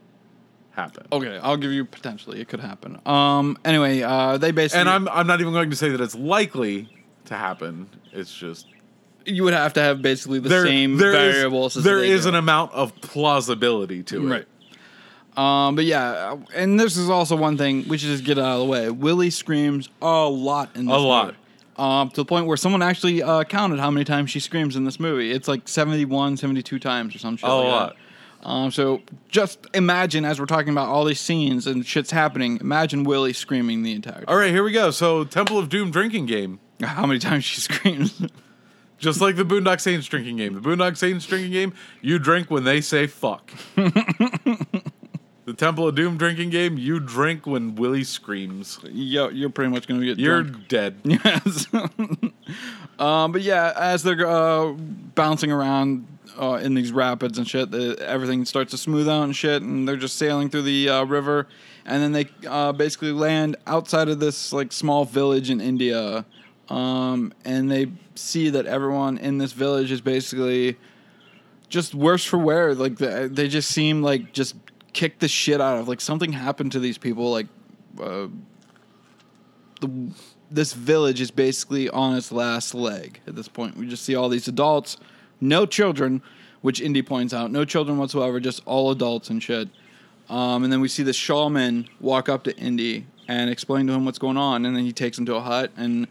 happen. Okay, I'll give you potentially it could happen. Um anyway, uh they basically And I'm I'm not even going to say that it's likely to happen. It's just you would have to have basically the there, same there is- variables as there is an amount of plausibility to it. Right. Um, but yeah, and this is also one thing we should just get out of the way. Willie screams a lot in this A lot. movie. Um, to the point where someone actually uh, counted how many times she screams in this movie. It's like 71, 72 times or some shit. A like lot. That. Um, so just imagine as we're talking about all these scenes and shit's happening, imagine Willie screaming the entire time. All right, here we go. So Temple of Doom drinking game. How many times she screams. Just like the Boondock Saints drinking game. The Boondock Saints drinking game, you drink when they say fuck. Temple of Doom drinking game, you drink when Willie screams. Yo, you're pretty much going to get You're drunk. dead. Yes. um, but yeah, as they're uh, bouncing around uh, in these rapids and shit, the, everything starts to smooth out and shit, and they're just sailing through the uh, river, and then they uh, basically land outside of this like small village in India, um, and they see that everyone in this village is basically just worse for wear. Like they, they just seem like just kicked the shit out of. Like something happened to these people. Like uh, the this village is basically on its last leg at this point. We just see all these adults, no children, which Indy points out, no children whatsoever, just all adults and shit. Um, and then we see the shaman walk up to Indy and explain to him what's going on, and then he takes him to a hut, and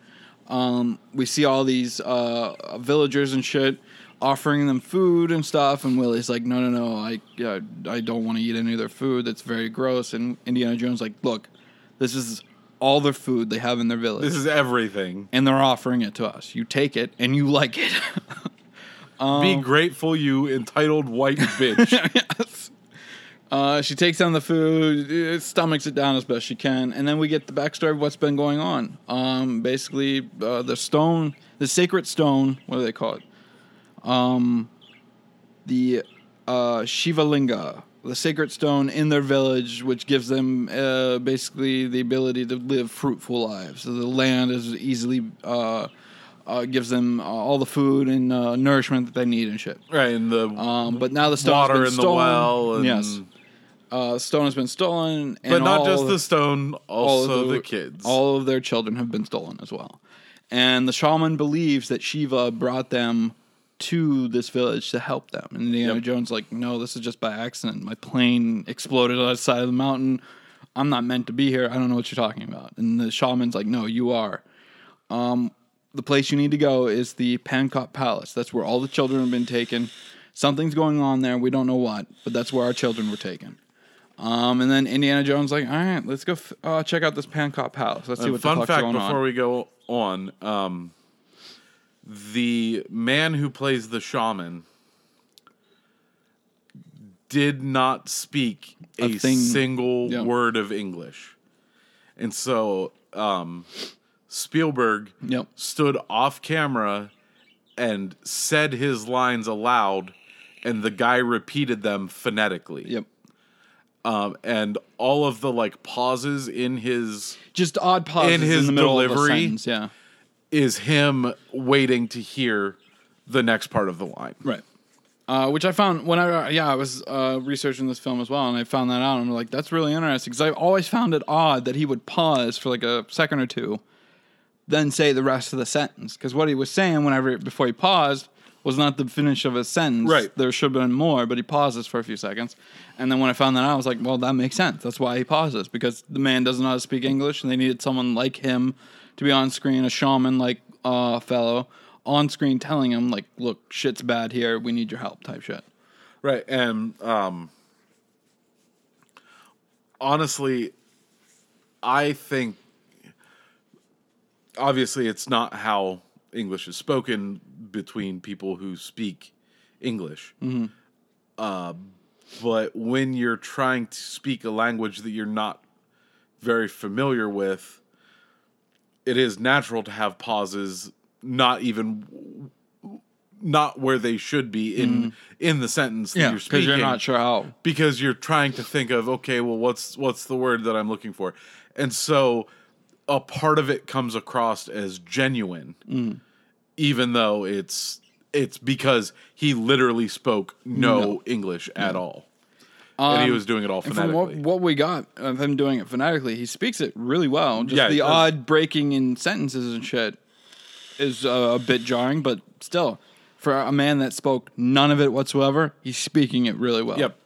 um, we see all these uh, villagers and shit offering them food and stuff, and Willie's like, no, no, no, I, uh, I don't want to eat any of their food. That's very gross. And Indiana Jones like, look, this is all their food they have in their village, This is everything. and they're offering it to us. You take it and you like it. Um, Be grateful, you entitled white bitch. yes. Uh, she takes down the food, uh, stomachs it down as best she can, and then we get the backstory of what's been going on. Um, basically, uh, the stone, the sacred stone, what do they call it? Um, the uh, Shiva Linga, the sacred stone in their village, which gives them uh, basically the ability to live fruitful lives. So the land is easily uh, uh, gives them uh, all the food and uh, nourishment that they need and shit. right, and the Um, but now the stone's water in the well. And yes. uh, stone has been stolen, and but not just the stone, also of the, kids. All of their children have been stolen as well. And the shaman believes that Shiva brought them to this village to help them. And Indiana Yep. Jones like, no, this is just by accident. My plane exploded on the side of the mountain. I'm not meant to be here. I don't know what you're talking about. And the shaman's like, no, you are. Um, the place you need to go is the Pankot Palace. That's where all the children have been taken. Something's going on there. We don't know what, but that's where our children were taken. Um, and then Indiana Jones like, all right, let's go f- uh, check out this Pankot Palace. Let's see what the fun fact before on. we go on, um, the man who plays the shaman did not speak a, A single yeah. word of English. And so um, Spielberg Yep. stood off camera and said his lines aloud, and the guy repeated them phonetically. Yep. Um, and all of the like pauses in his Just odd pauses in, In his of delivery, sentence. Yeah. Is him waiting to hear the next part of the line. Right. Uh, which I found when I yeah I was uh, researching this film as well, and I found that out. And I'm like, that's really interesting because I've always found it odd that he would pause for like a second or two, then say the rest of the sentence. Because what he was saying whenever before he paused was not the finish of a sentence. Right. There should have been more, but he pauses for a few seconds. And then when I found that out, I was like, well, that makes sense. That's why he pauses because the man doesn't know how to speak English, and they needed someone like him to be on screen, a shaman like uh, fellow on screen telling him like, look, shit's bad here. We need your help, type shit. Right. And um, honestly, I think obviously it's not how English is spoken between people who speak English. Uh, but when you're trying to speak a language that you're not very familiar with, it is natural to have pauses, not even not where they should be in in the sentence that you're speaking. because you're not sure how. because you're trying to think of okay well what's what's the word that i'm looking for and so a part of it comes across as genuine Mm. even though it's it's because he literally spoke no, english at all and he was doing it all Um, from what, what we got of him doing it phonetically, he speaks it really well. Just Yeah, the odd breaking in sentences and shit is uh, a bit jarring, but still, for a man that spoke none of it whatsoever, he's speaking it really well. yep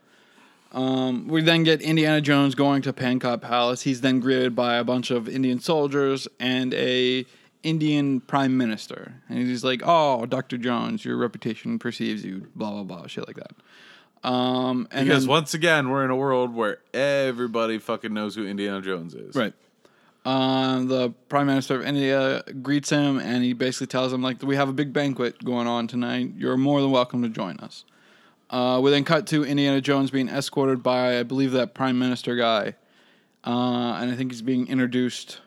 We then get Indiana Jones going to Pankot Palace. He's then greeted by a bunch of Indian soldiers and a Indian prime minister. And he's like, "Oh, Doctor Jones, your reputation perceives you." Blah blah blah, shit like that. Um, and because then- once again we're in a world where everybody fucking knows who indiana jones is Right. Um, the prime minister of India greets him, and he basically tells him like, "We have a big banquet going on tonight. You're more than welcome to join us." Uh, we then cut to Indiana Jones being escorted by, I believe, that prime minister guy, uh, and I think he's being introduced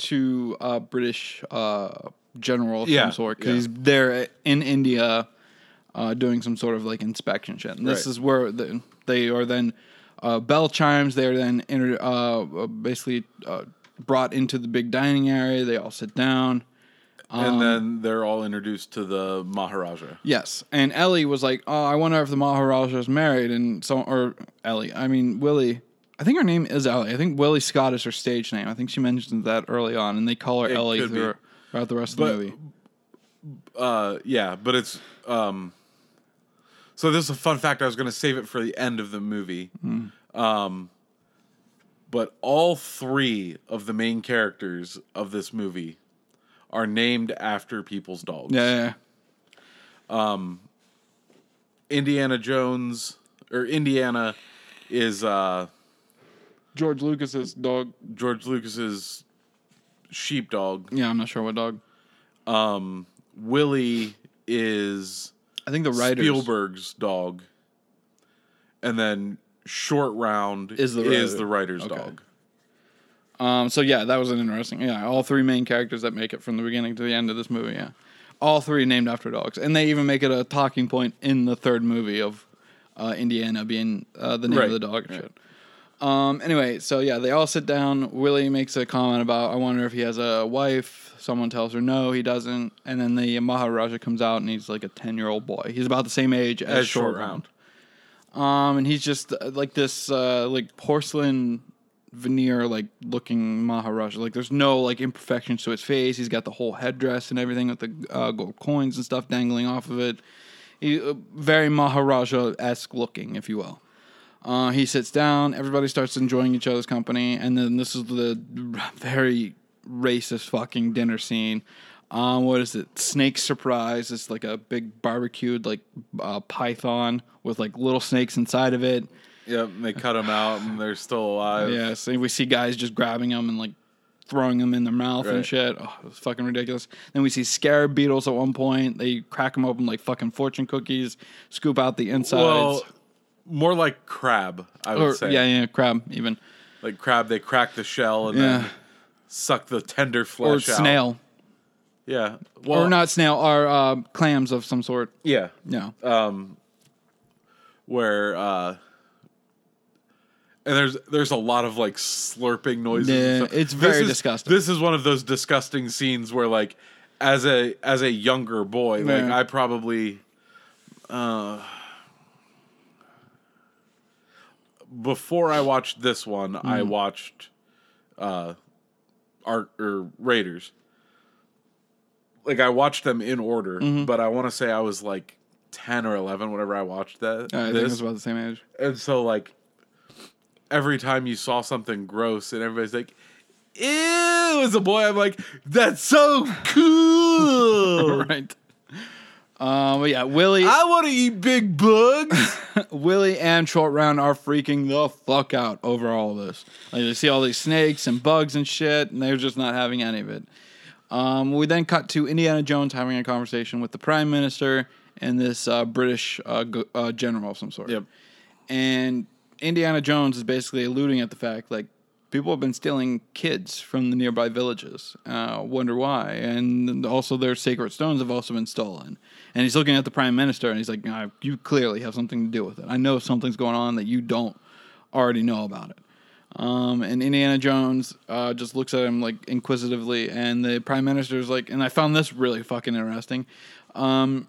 to a British uh, general of Yeah, some sort because yeah. he's there in India uh, doing some sort of like inspection shit. And this Right. is where the, they are then uh, bell chimes. They are then inter- uh, basically uh, brought into the big dining area. They all sit down. Um, and then they're all introduced to the maharaja Yes, and Ellie was like, "Oh, I wonder if the Maharaja's married." And so, or Ellie, I mean Willie. I think her name is Ellie. I think Willie Scott is her stage name. I think she mentioned that early on, and they call her Ellie could be. through, throughout the rest of But- the movie. Uh, yeah, but it's um. So this is a fun fact. I was going to save it for the end of the movie. Um, but all three of the main characters of this movie are named after people's dogs. Yeah, yeah, yeah. Indiana Jones or Indiana is uh, George Lucas's dog. George Lucas's sheepdog. Yeah, I'm not sure what dog. Um, Willie is I think the writers Spielberg's dog, and then Short Round Is the is the writer's Okay. dog. Um, so yeah, that was an interesting. Yeah, all three main characters that make it from the beginning to the end of this movie. Yeah, all three named after dogs, and they even make it a talking point in the third movie of uh, Indiana being uh, the name Right. of the dog and shit. Um, anyway, so yeah, they all sit down. Willie makes a comment about, I wonder if he has a wife. Someone tells her no, he doesn't. And then the Maharaja comes out and he's like a 10 year old boy. He's about the same age as, As Short Short Round. Um, and he's just uh, like this, uh, like porcelain veneer, like looking Maharaja. Like there's no like imperfections to his face. He's got the whole headdress and everything with the uh, gold coins and stuff dangling off of it. He, uh, very Maharaja esque looking, if you will. Uh, he sits down. Everybody starts enjoying each other's company, and then this is the very racist fucking dinner scene. Um, what is it? Snake surprise. It's like a big barbecued like uh, python with like little snakes inside of it. Yep, and they cut them out and they're still alive. Yeah, so we see guys just grabbing them and like throwing them in their mouth and shit. Oh, it's fucking ridiculous. Then we see scarab beetles at one point. They crack them open like fucking fortune cookies, scoop out the insides. Well, more like crab, I would or, say. yeah, yeah, crab even. Like crab, they crack the shell and Yeah. then suck the tender Or flesh out. snail. Yeah. Well, or not snail, or uh, clams of some sort. Yeah. Yeah. Um where uh and there's there's a lot of like slurping noises. and Yeah, stuff. it's This very is- disgusting. This is one of those disgusting scenes where like as a as a younger boy, like I probably uh before I watched this one, I Mm. watched uh Art or Raiders. Like I watched them in order, Mm-hmm. but I want to say I was like 10 or 11 whenever I watched that. I think this. it's about the same age. And so like every time you saw something gross and everybody's like, Ew, as a boy, I'm like, that's so cool. right. Um, but yeah, Willie, I want to eat big bugs. Willie and Short Round are freaking the fuck out over all this. Like they see all these snakes and bugs and shit, and they're just not having any of it. Um, we then cut to Indiana Jones having a conversation with the Prime Minister and this uh, British uh, go- uh, general of some sort. Yep. And Indiana Jones is basically alluding at the fact like people have been stealing kids from the nearby villages. Uh, wonder why? And also their sacred stones have also been stolen. And he's looking at the prime minister and he's like, "Ah, "You clearly have something to do with it. I know something's going on that you don't already know about it." Um, and Indiana Jones uh, just looks at him like inquisitively, and the prime minister's like, and I found this really fucking interesting. Um,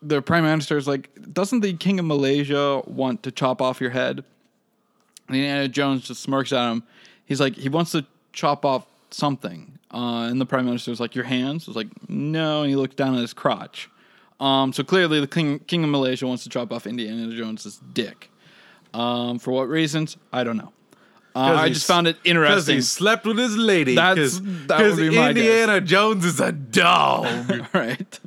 the prime minister is like, doesn't the king of Malaysia want to chop off your head? And Indiana Jones just smirks at him. He's like, he wants to chop off something. Uh, and the prime minister's like, your hands? He's like, no. And he looks down at his crotch. Um, so clearly, the king, king of Malaysia wants to chop off Indiana Jones's dick. Um, for what reasons? I don't know. Uh, I just found it Because interesting. he slept with his lady. That's- that be my guess. Indiana Jones is a dog. right.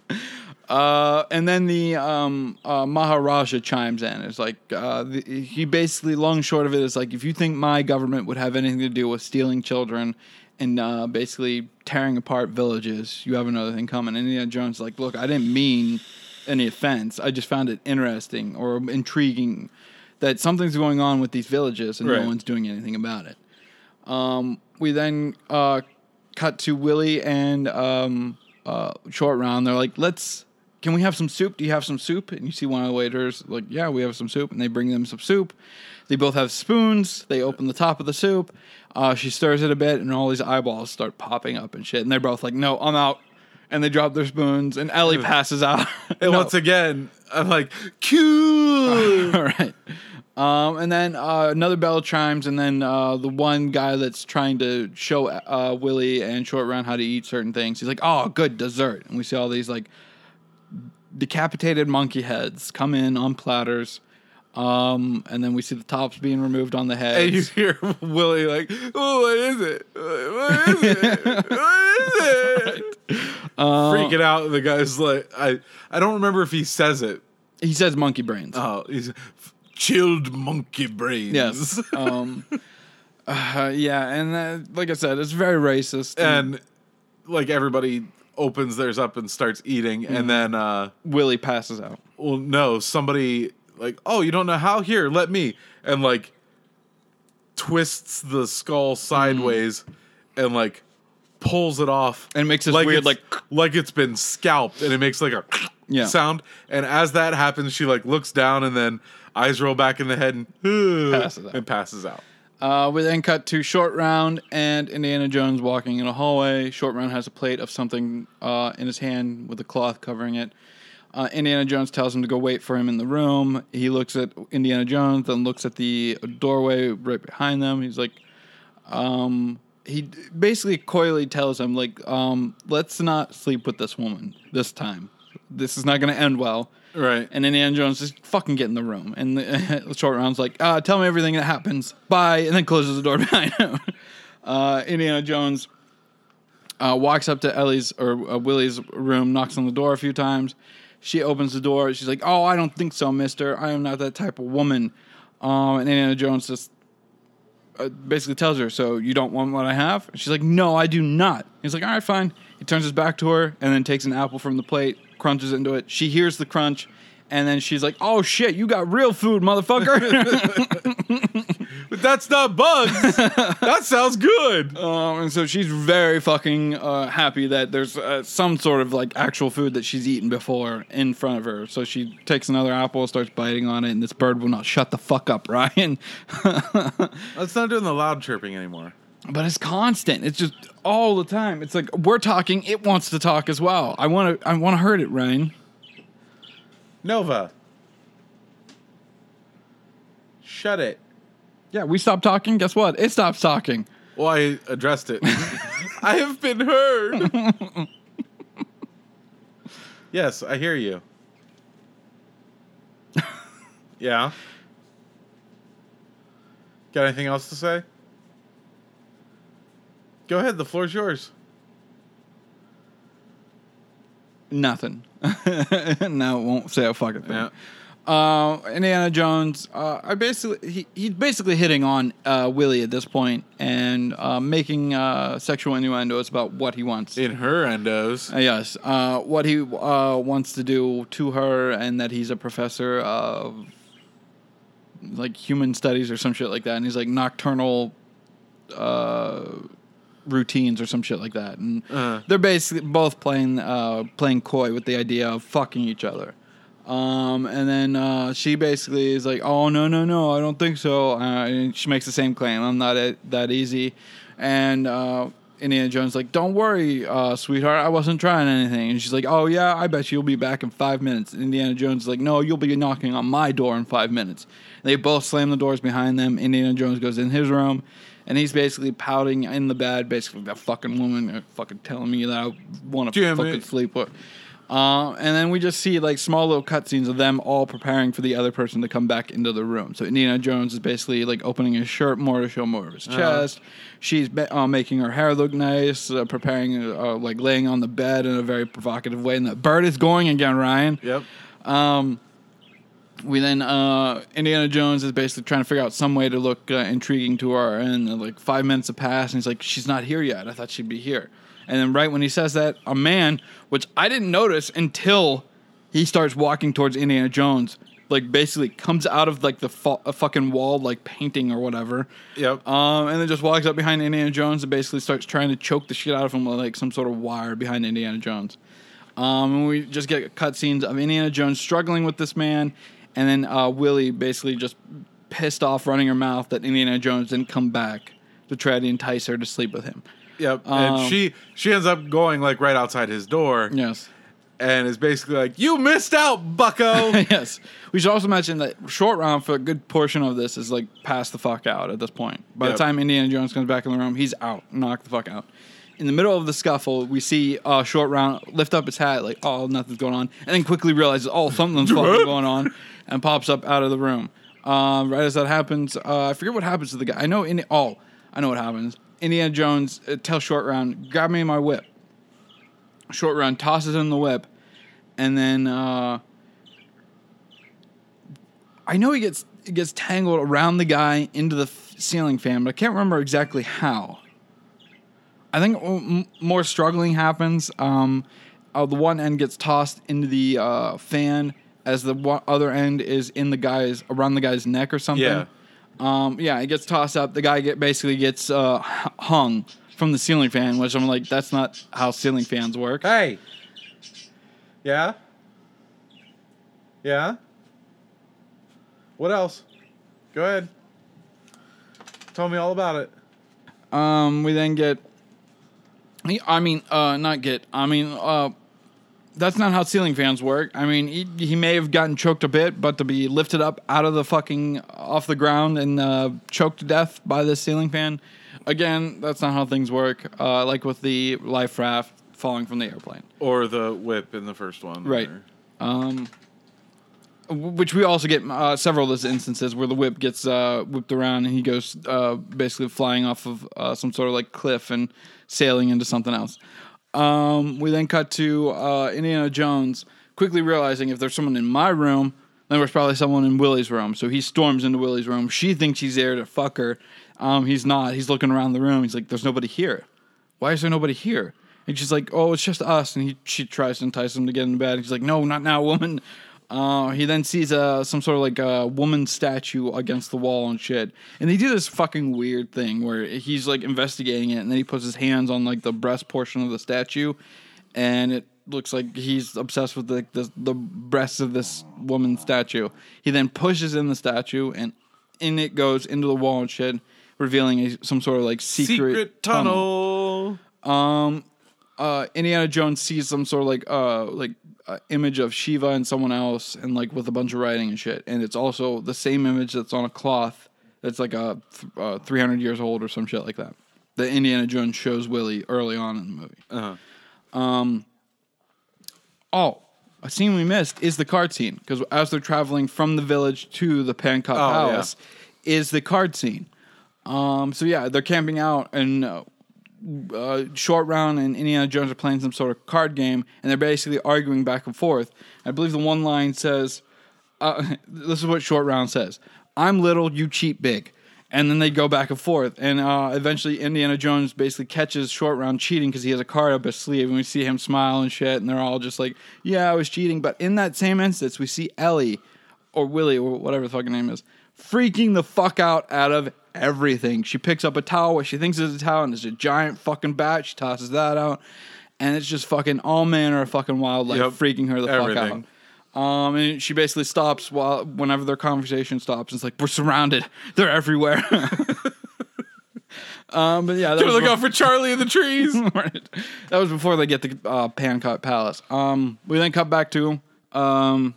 Uh, and then the um, uh, Maharaja chimes in. It's like uh, the, he basically, long short of it, is like if you think my government would have anything to do with stealing children and uh, basically tearing apart villages, you have another thing coming. And Indiana Jones is like, look, I didn't mean any offense. I just found it interesting or intriguing that something's going on with these villages and Right. no one's doing anything about it. Um, we then uh, cut to Willie and um, uh, Short Round. They're like, let's. Can we have some soup? Do you have some soup? And you see one of the waiters like, yeah, we have some soup, and they bring them some soup. They both have spoons. They open the top of the soup. Uh, she stirs it a bit, and all these eyeballs start popping up and shit. And they're both like, no, I'm out. And they drop their spoons, and Ellie passes out. and No. once again, I'm like, cool. All right. Um, and then uh, another bell chimes, and then uh, the one guy that's trying to show uh, Willie and Short Round how to eat certain things, he's like, "Oh, good dessert!" And we see all these like decapitated monkey heads come in on platters, um, and then we see the tops being removed on the heads. and you hear Willie like, oh, what is it? What is it? What is it? Uh, Freaking out. The guy's like, I, I don't remember if he says it. he says monkey brains. Oh, he's chilled monkey brains. yes. Um, uh, yeah, and uh, like I said, it's very racist. and like everybody opens theirs up and starts eating, Mm-hmm. and then, uh, Willie passes out. well, no, somebody like, oh, you don't know how? Here, let me, and like twists the skull sideways and like pulls it off And makes this weird, like- like it's been scalped, and it makes like a Yeah. sound. And as that happens, she like looks down and then eyes roll back in the head and Passes out. and passes out. Uh, we then cut to Short Round and Indiana Jones walking in a hallway. Short Round has a plate of something uh, in his hand with a cloth covering it. Uh, Indiana Jones tells him to go wait for him in the room. He looks at Indiana Jones, then looks at the doorway right behind them. He's like, um, he basically coyly tells him like, um, let's not sleep with this woman this time. This is not going to end well. Right. And then Indiana Jones just fucking get in the room. And the short round's like, uh, tell me everything that happens. Bye. And then closes the door behind him. Uh, Indiana Jones uh, walks up to Ellie's or uh, Willie's room, knocks on the door a few times. She opens the door. She's like, "Oh, I don't think so, Mister. I am not that type of woman." Um, and Indiana Jones just uh, basically tells her, "So you don't want what I have?" She's like, "No, I do not." He's like, "All right, fine." He turns his back to her and then takes an apple from the plate, crunches into it. She hears the crunch, and then she's like, "Oh shit, you got real food, motherfucker!" But that's not bugs. that sounds good. Um, and so she's very fucking uh, happy that there's uh, some sort of like actual food that she's eaten before in front of her. So she takes another apple, starts biting on it, and this bird will not shut the fuck up, Ryan. It's not doing the loud chirping anymore. but it's constant. It's just all the time. It's like we're talking, it wants to talk as well. I want to. I want to hurt it, Ryan. Nova. Shut it. Yeah, we stop talking. Guess what? It stops talking. Well, I addressed it. I have been heard. yes, I hear you. yeah. Got anything else to say? Go ahead, the floor's yours. Nothing. no, it won't say a fucking thing. Yeah. Uh, Indiana Jones. Uh, I basically he, he's basically hitting on uh, Willie at this point and uh, making uh, sexual innuendos about what he wants. In her endos. Uh, yes, uh, what he uh, wants to do to her, and that he's a professor of like human studies or some shit like that, and he's like nocturnal uh, routines or some shit like that, and Uh. they're basically both playing uh, playing coy with the idea of fucking each other. Um, and then uh, she basically is like, "Oh no, no, no, I don't think so." Uh, and she makes the same claim, "I'm not a- that easy." And uh, Indiana Jones like, "Don't worry, uh, sweetheart, I wasn't trying anything." And she's like, "Oh yeah, I bet you'll be back in five minutes." And Indiana Jones is like, "No, you'll be knocking on my door in five minutes." They both slam the doors behind them. Indiana Jones goes in his room. And he's basically pouting in the bed, basically that fucking woman uh, fucking telling me that I want to fucking sleep with. Uh, and then we just see like small little cutscenes of them all preparing for the other person to come back into the room. So Indiana Jones is basically like opening his shirt more to show more of his chest. She's ba- uh, making her hair look nice, uh, preparing uh, like laying on the bed in a very provocative way. And the bird is going again, Ryan. Yep. We then uh, Indiana Jones is basically trying to figure out some way to look uh, intriguing to her, and uh, like five minutes have passed, and he's like, "She's not here yet. I thought she'd be here." And then right when he says that, a man, which I didn't notice until he starts walking towards Indiana Jones, like basically comes out of like the fu- a fucking wall, like painting or whatever. Yep. Um, and then just walks up behind Indiana Jones and basically starts trying to choke the shit out of him with like some sort of wire behind Indiana Jones. Um, and we just get cutscenes of Indiana Jones struggling with this man, and then uh, Willie basically just pissed off, running her mouth that Indiana Jones didn't come back to try to entice her to sleep with him. Yep. Um, and she she ends up going like right outside his door Yes. and is basically like, "You missed out, Bucko." yes. We should also mention that short round for a good portion of this is like past the fuck out at this point. By Yep. the time Indiana Jones comes back in the room, he's out, knocked the fuck out. In the middle of the scuffle, we see uh, short round lift up his hat, like, oh, nothing's going on, and then quickly realizes, oh, something's fucking going on, and pops up out of the room. Um, right as that happens, uh, I forget what happens to the guy. I know in oh, I know what happens. Indiana Jones uh, tells Short Round, grab me my whip. Short Round tosses him the whip, and then uh, I know he gets gets tangled around the guy into the f- ceiling fan, but I can't remember exactly how. I think m- more struggling happens. Um, uh, the one end gets tossed into the uh, fan as the one, other end is in the guy's around the guy's neck or something. Yeah. Um, yeah, it gets tossed up. The guy get basically gets uh, hung from the ceiling fan, which I'm like, that's not how ceiling fans work. hey. Yeah. Yeah. What else? Go ahead. Tell me all about it. Um, we then get. I mean, uh, not get. I mean, uh, that's not how ceiling fans work. I mean, he, he may have gotten choked a bit, but to be lifted up out of the fucking off the ground and uh, choked to death by this ceiling fan, again, that's not how things work. Uh, like with the life raft falling from the airplane, Or the whip in the first one. Right. um, which we also get uh, several of those instances where the whip gets uh, whipped around and he goes uh, basically flying off of uh, some sort of like cliff and sailing into something else. Um, we then cut to uh, Indiana Jones quickly realizing if there's someone in my room, then there's probably someone in Willie's room. So he storms into Willie's room. She thinks he's there to fuck her. Um, he's not. He's looking around the room. He's like, "There's nobody here. Why is there nobody here?" And she's like, "Oh, it's just us." And he she tries to entice him to get in bed. He's like, "No, not now, woman." Uh, he then sees uh, some sort of like a woman statue against the wall and shit. And they do this fucking weird thing where he's like investigating it, and then he puts his hands on like the breast portion of the statue, and it looks like he's obsessed with like the the breasts of this woman statue. He then pushes in the statue, and in it goes into the wall and shit, revealing a, some sort of like secret, Secret tunnel. um, uh, Indiana Jones sees some sort of like uh like uh, image of Shiva and someone else, and like with a bunch of writing and shit, and it's also the same image that's on a cloth that's like a th- uh, three hundred years old or some shit like that. That Indiana Jones shows Willie early on in the movie. Uh-huh. Oh, a scene we missed is the card scene because as they're traveling from the village to the Pankot Oh, yeah. Palace, is the card scene. Um, so yeah, they're camping out and uh, Short Round and Indiana Jones are playing some sort of card game, and they're basically arguing back and forth. I believe the one line says, uh, "This is what Short Round says: I'm little, you cheat big." And then they go back and forth, and uh, eventually Indiana Jones basically catches Short Round cheating because he has a card up his sleeve, and we see him smile and shit, and they're all just like, "Yeah, I was cheating." But in that same instance, we see Ellie or Willie or whatever the fucking name is, freaking the fuck out out of everything. She picks up a towel, what she thinks is a towel, and it's a giant fucking bat. She tosses that out, and it's just fucking all manner of fucking wildlife Yep. freaking her the fuck out. Um, and she basically stops while whenever their conversation stops. It's like we're surrounded; they're everywhere. um, but yeah, that look out for Charlie in the trees. That was before they get to uh, Pankot Palace. Um, we then cut back to um,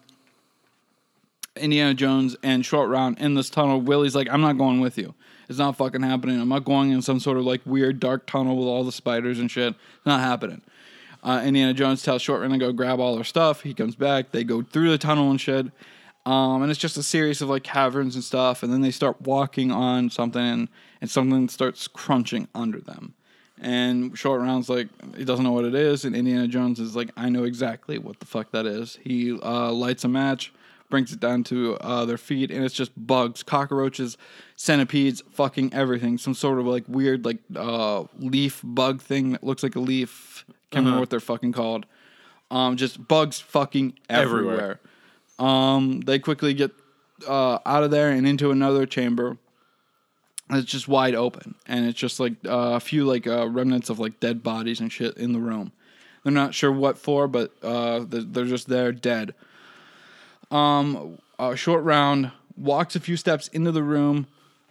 Indiana Jones and Short Round in this tunnel. Willie's like, I'm not going with you. It's not fucking happening. I'm not going in some sort of like weird dark tunnel with all the spiders and shit. It's not happening. Uh, Indiana Jones tells Short Round to go grab all their stuff. He comes back. They go through the tunnel and shit. Um, and it's just a series of like caverns and stuff. And then they start walking on something, and, and something starts crunching under them. And Short Round's like, he doesn't know what it is. And Indiana Jones is like, I know exactly what the fuck that is. He uh, lights a match, brings it down to uh, their feet, and it's just bugs, cockroaches, centipedes, fucking everything. Some sort of like weird, like uh, leaf bug thing that looks like a leaf. Can't remember what they're fucking called. Um, just bugs fucking everywhere. Everywhere. Um, they quickly get uh, out of there and into another chamber. It's just wide open, and it's just like uh, a few like uh, remnants of like dead bodies and shit in the room. They're not sure what for, but uh, they're, they're just there dead. Um, a short round walks a few steps into the room,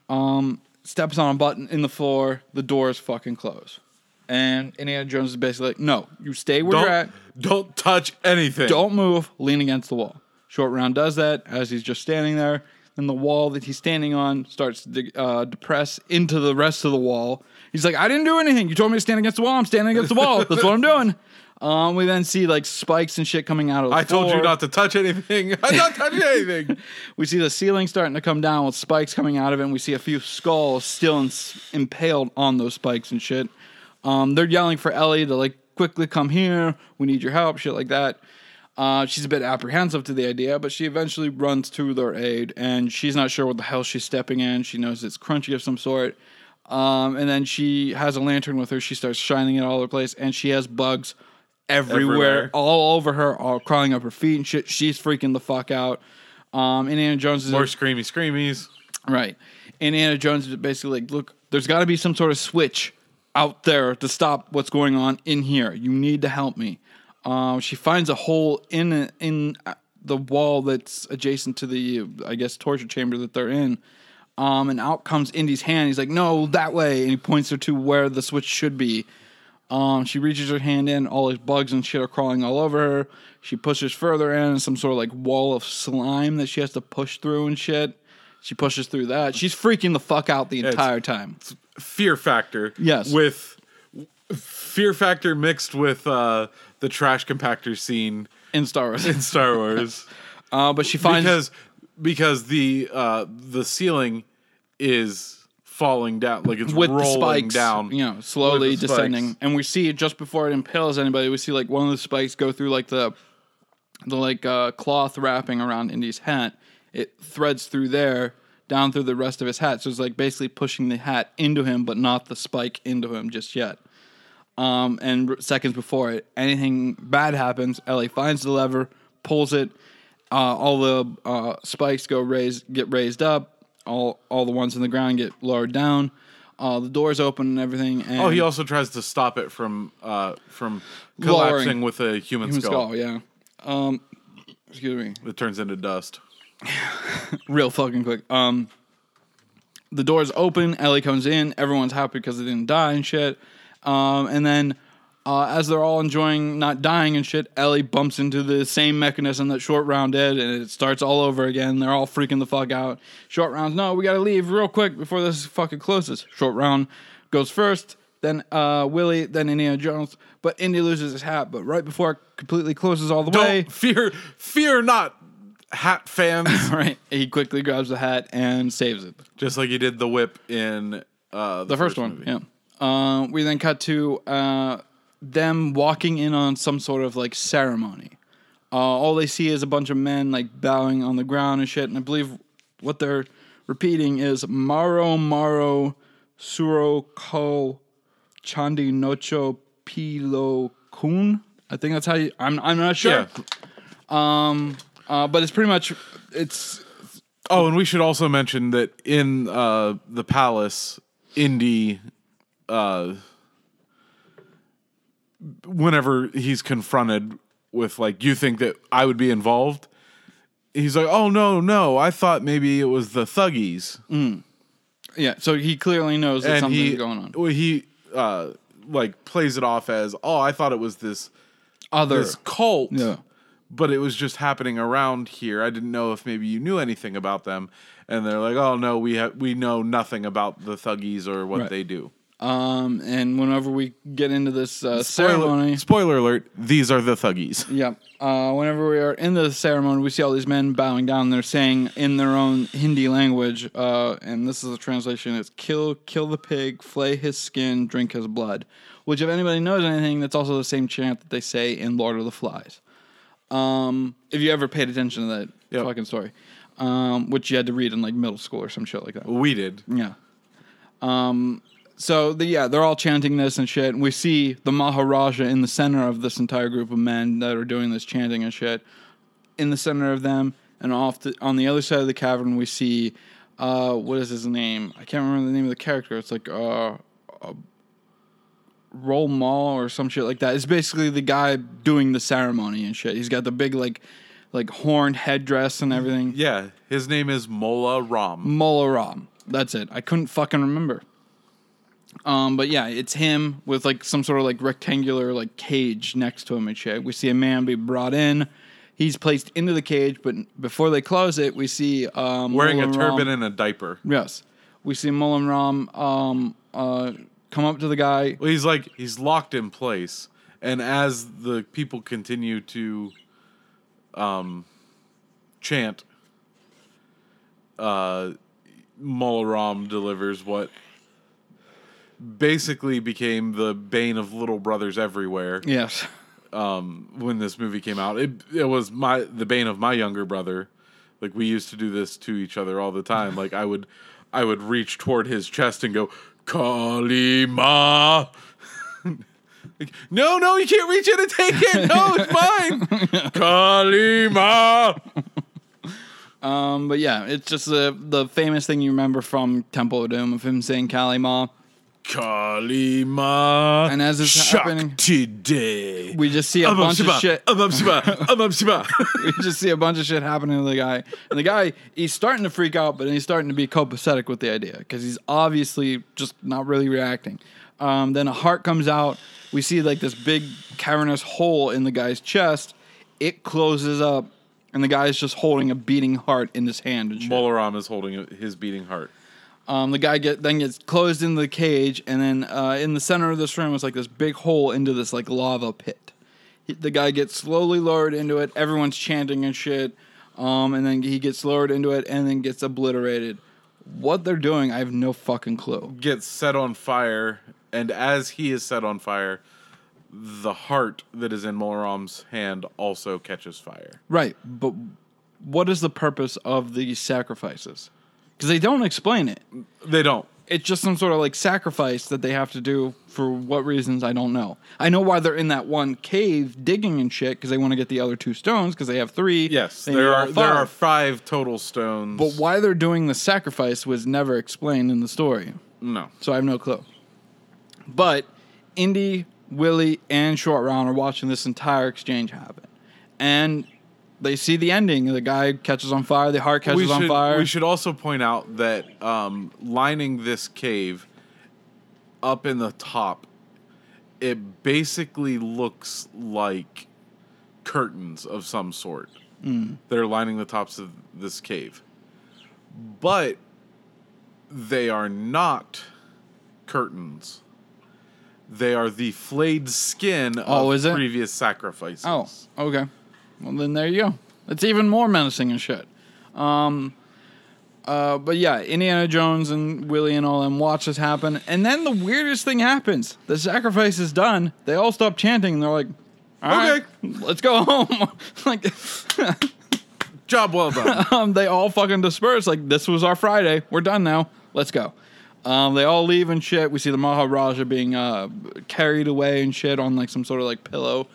um, steps on a button in the floor. The doors fucking close, and Indiana Jones is basically like, "No, you stay where you're at. Don't, don't touch anything. Don't move. Lean against the wall." Short round does that as he's just standing there. Then the wall that he's standing on starts to de- uh, depress into the rest of the wall. He's like, "I didn't do anything. You told me to stand against the wall. I'm standing against the wall. That's what I'm doing." Um, we then see like spikes and shit coming out of the I told you not to touch anything. I'm not touching anything. We see the ceiling starting to come down with spikes coming out of it, and we see a few skulls still ins- impaled on those spikes and shit. Um, they're yelling for Ellie to like quickly come here. We need your help, shit like that. Uh, she's a bit apprehensive to the idea, but she eventually runs to their aid, and she's not sure what the hell she's stepping in. She knows it's crunchy of some sort. Um, and then she has a lantern with her. She starts shining it all over the place, and she has bugs everywhere, Everywhere. all over her, all crawling up her feet and shit. She's freaking the fuck out. Um, Indiana Jones is More screamy screamies. right. Indiana Jones is basically like, look, there's got to be some sort of switch out there to stop what's going on in here. You need to help me. Um, she finds a hole in in the wall that's adjacent to the, I guess, torture chamber that they're in. Um, and out comes Indy's hand. He's like, no, that way. And he points her to where the switch should be. Um, she reaches her hand in, all these bugs and shit are crawling all over her. She pushes further in, some sort of like wall of slime that she has to push through and shit. She pushes through that. She's freaking the fuck out the it's- entire time. Fear factor. Yes. With fear factor mixed with uh, the trash compactor scene In Star Wars. in Star Wars. Uh, but she finds because because the uh, the ceiling is falling down, like it's with the rolling spikes, down. you know, slowly descending. And we see just before it impales anybody, we see like one of the spikes go through like the the like uh, cloth wrapping around Indy's hat. It threads through there down through the rest of his hat. So it's like basically pushing the hat into him, but not the spike into him just yet. Um, and r- seconds before it, anything bad happens, Ellie finds the lever, pulls it. Uh, all the uh, spikes go raised, get raised up. All all the ones in the ground get lowered down. Uh, the doors open and everything. And Oh, he also tries to stop it from uh, from collapsing with a human, human skull. skull. Yeah. Um, excuse me. It turns into dust. real fucking quick. Um, the doors open. Ellie comes in. Everyone's happy because they didn't die and shit. Um, and then, uh, as they're all enjoying not dying and shit, Ellie bumps into the same mechanism that Short Round did, and it starts all over again. They're all freaking the fuck out. Short Round's no, we gotta leave real quick before this fucking closes. Short Round goes first. Then uh, Willie, then Indiana Jones, but Indy loses his hat. But right before it completely closes all the Don't way, fear, fear not, hat fans. right, he quickly grabs the hat and saves it. Just like he did the whip in uh, the, The first, one, movie. yeah. Uh, we then cut to uh, them walking in on some sort of like ceremony. Uh, all they see is a bunch of men like bowing on the ground and shit. And I believe what they're repeating is Maro Maro Suro Ko Chandi Nocho Pilo Kun. I think that's how you. I'm I'm not sure. Yeah. Um. Uh, but it's pretty much it's Oh, and we should also mention that in uh, the palace, Indy, uh, whenever he's confronted with like, "You think that I would be involved?" He's like, "Oh no, no! I thought maybe it was the Thuggees." yeah. So he clearly knows that and something's he going on. Well, he uh, like plays it off as, "Oh, I thought it was this Other this cult." yeah. but it was just happening around here. I didn't know if maybe you knew anything about them. And they're like, "Oh no, we have we know nothing about the Thuggees or what Right. they do." Um, and whenever we get into this uh, Spoiler, ceremony, spoiler alert: These are the Thuggees. yeah, uh, whenever we are in the ceremony, we see all these men bowing down. They're saying in their own Hindi language, uh, and this is the translation: "It's kill, kill the pig, flay his skin, drink his blood." Which, if anybody knows anything, that's also the same chant that they say in Lord of the Flies. Um, if you ever paid attention to that Yep. fucking story, um, which you had to read in like middle school or some shit like that. We did. Yeah. Um. So the, yeah, they're all chanting this and shit, and we see the Maharaja in the center of this entire group of men that are doing this chanting and shit. In the center of them, and off the, on the other side of the cavern, we see uh, what is his name? I can't remember the name of the character. It's like uh, uh Roll Mall or some shit like that. It's basically the guy doing the ceremony and shit. He's got the big like like horned headdress and everything. Yeah, his name is Mola Ram. Mola Ram. That's it. I couldn't fucking remember. Um, but yeah, it's him with like some sort of like rectangular like cage next to him and shit. We see a man be brought in. He's placed into the cage, but before they close it, we see um, Wearing a turban Ram- and a diaper. yes, we see Mola Ram um, uh, come up to the guy. Well, he's like he's locked in place, and as the people continue to um, chant, uh, Molaram delivers what basically became the bane of little brothers everywhere Yes, when this movie came out. It it was my the bane of my younger brother. Like we used to do this to each other all the time. Like I would I would reach toward his chest and go, Kali Ma. like, no, no, you can't reach in and take it. No, it's mine. Kali Ma. um, but yeah, it's just the the famous thing you remember from Temple of Doom of him saying Kali Ma. Kali Ma. And as it's happening- today. We just see a bunch of shit. we just see a bunch of shit happening to the guy, and the guy he's starting to freak out, but he's starting to be copacetic with the idea because he's obviously just not really reacting. Um, then a heart comes out. We see like this big cavernous hole in the guy's chest. It closes up, and the guy's just holding a beating heart in his hand. And shit. Molaram is holding his beating heart. Um, the guy get then gets closed into the cage, and then uh, in the center of this room is like this big hole into this like lava pit. He, the guy gets slowly lowered into it. Everyone's chanting and shit, um, and then he gets lowered into it, and then gets obliterated. What they're doing, I have no fucking clue. Gets set on fire, and as he is set on fire, the heart that is in Molaram's hand also catches fire. Right, but what is the purpose of these sacrifices? Because they don't explain it. They don't. It's just some sort of like sacrifice that they have to do for what reasons I don't know. I know why they're in that one cave digging and shit because they want to get the other two stones because they have three. Yes, They there are there are five total stones. But why they're doing the sacrifice was never explained in the story, no, so I have no clue. But Indy, Willie, and Short Round are watching this entire exchange happen, and they see the ending. The guy catches on fire. The heart catches we on should fire. we should also point out that um, lining this cave up in the top, it basically looks like curtains of some sort Mm. that are lining the tops of this cave, but they are not curtains. They are the flayed skin Oh, of previous sacrifices. Oh, okay. Well, then there you go. It's even more menacing and shit. Um, uh, but yeah, Indiana Jones and Willie and all them watch this happen, and then the weirdest thing happens. The sacrifice is done. They all stop chanting, and they're like, "All right, let's go home." like, Job well done. um, they all fucking disperse. Like, this was our Friday. We're done now. Let's go. Um, they all leave and shit. We see the Maharaja being uh, carried away and shit on like some sort of like pillow.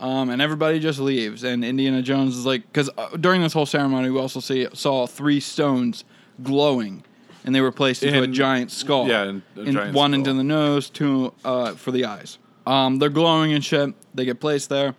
Um, and everybody just leaves. And Indiana Jones is like, because uh, during this whole ceremony, we also see saw three stones glowing, and they were placed into a giant skull. yeah, in In- giant one skull. into the nose, two uh, for the eyes. Um, they're glowing and shit. They get placed there.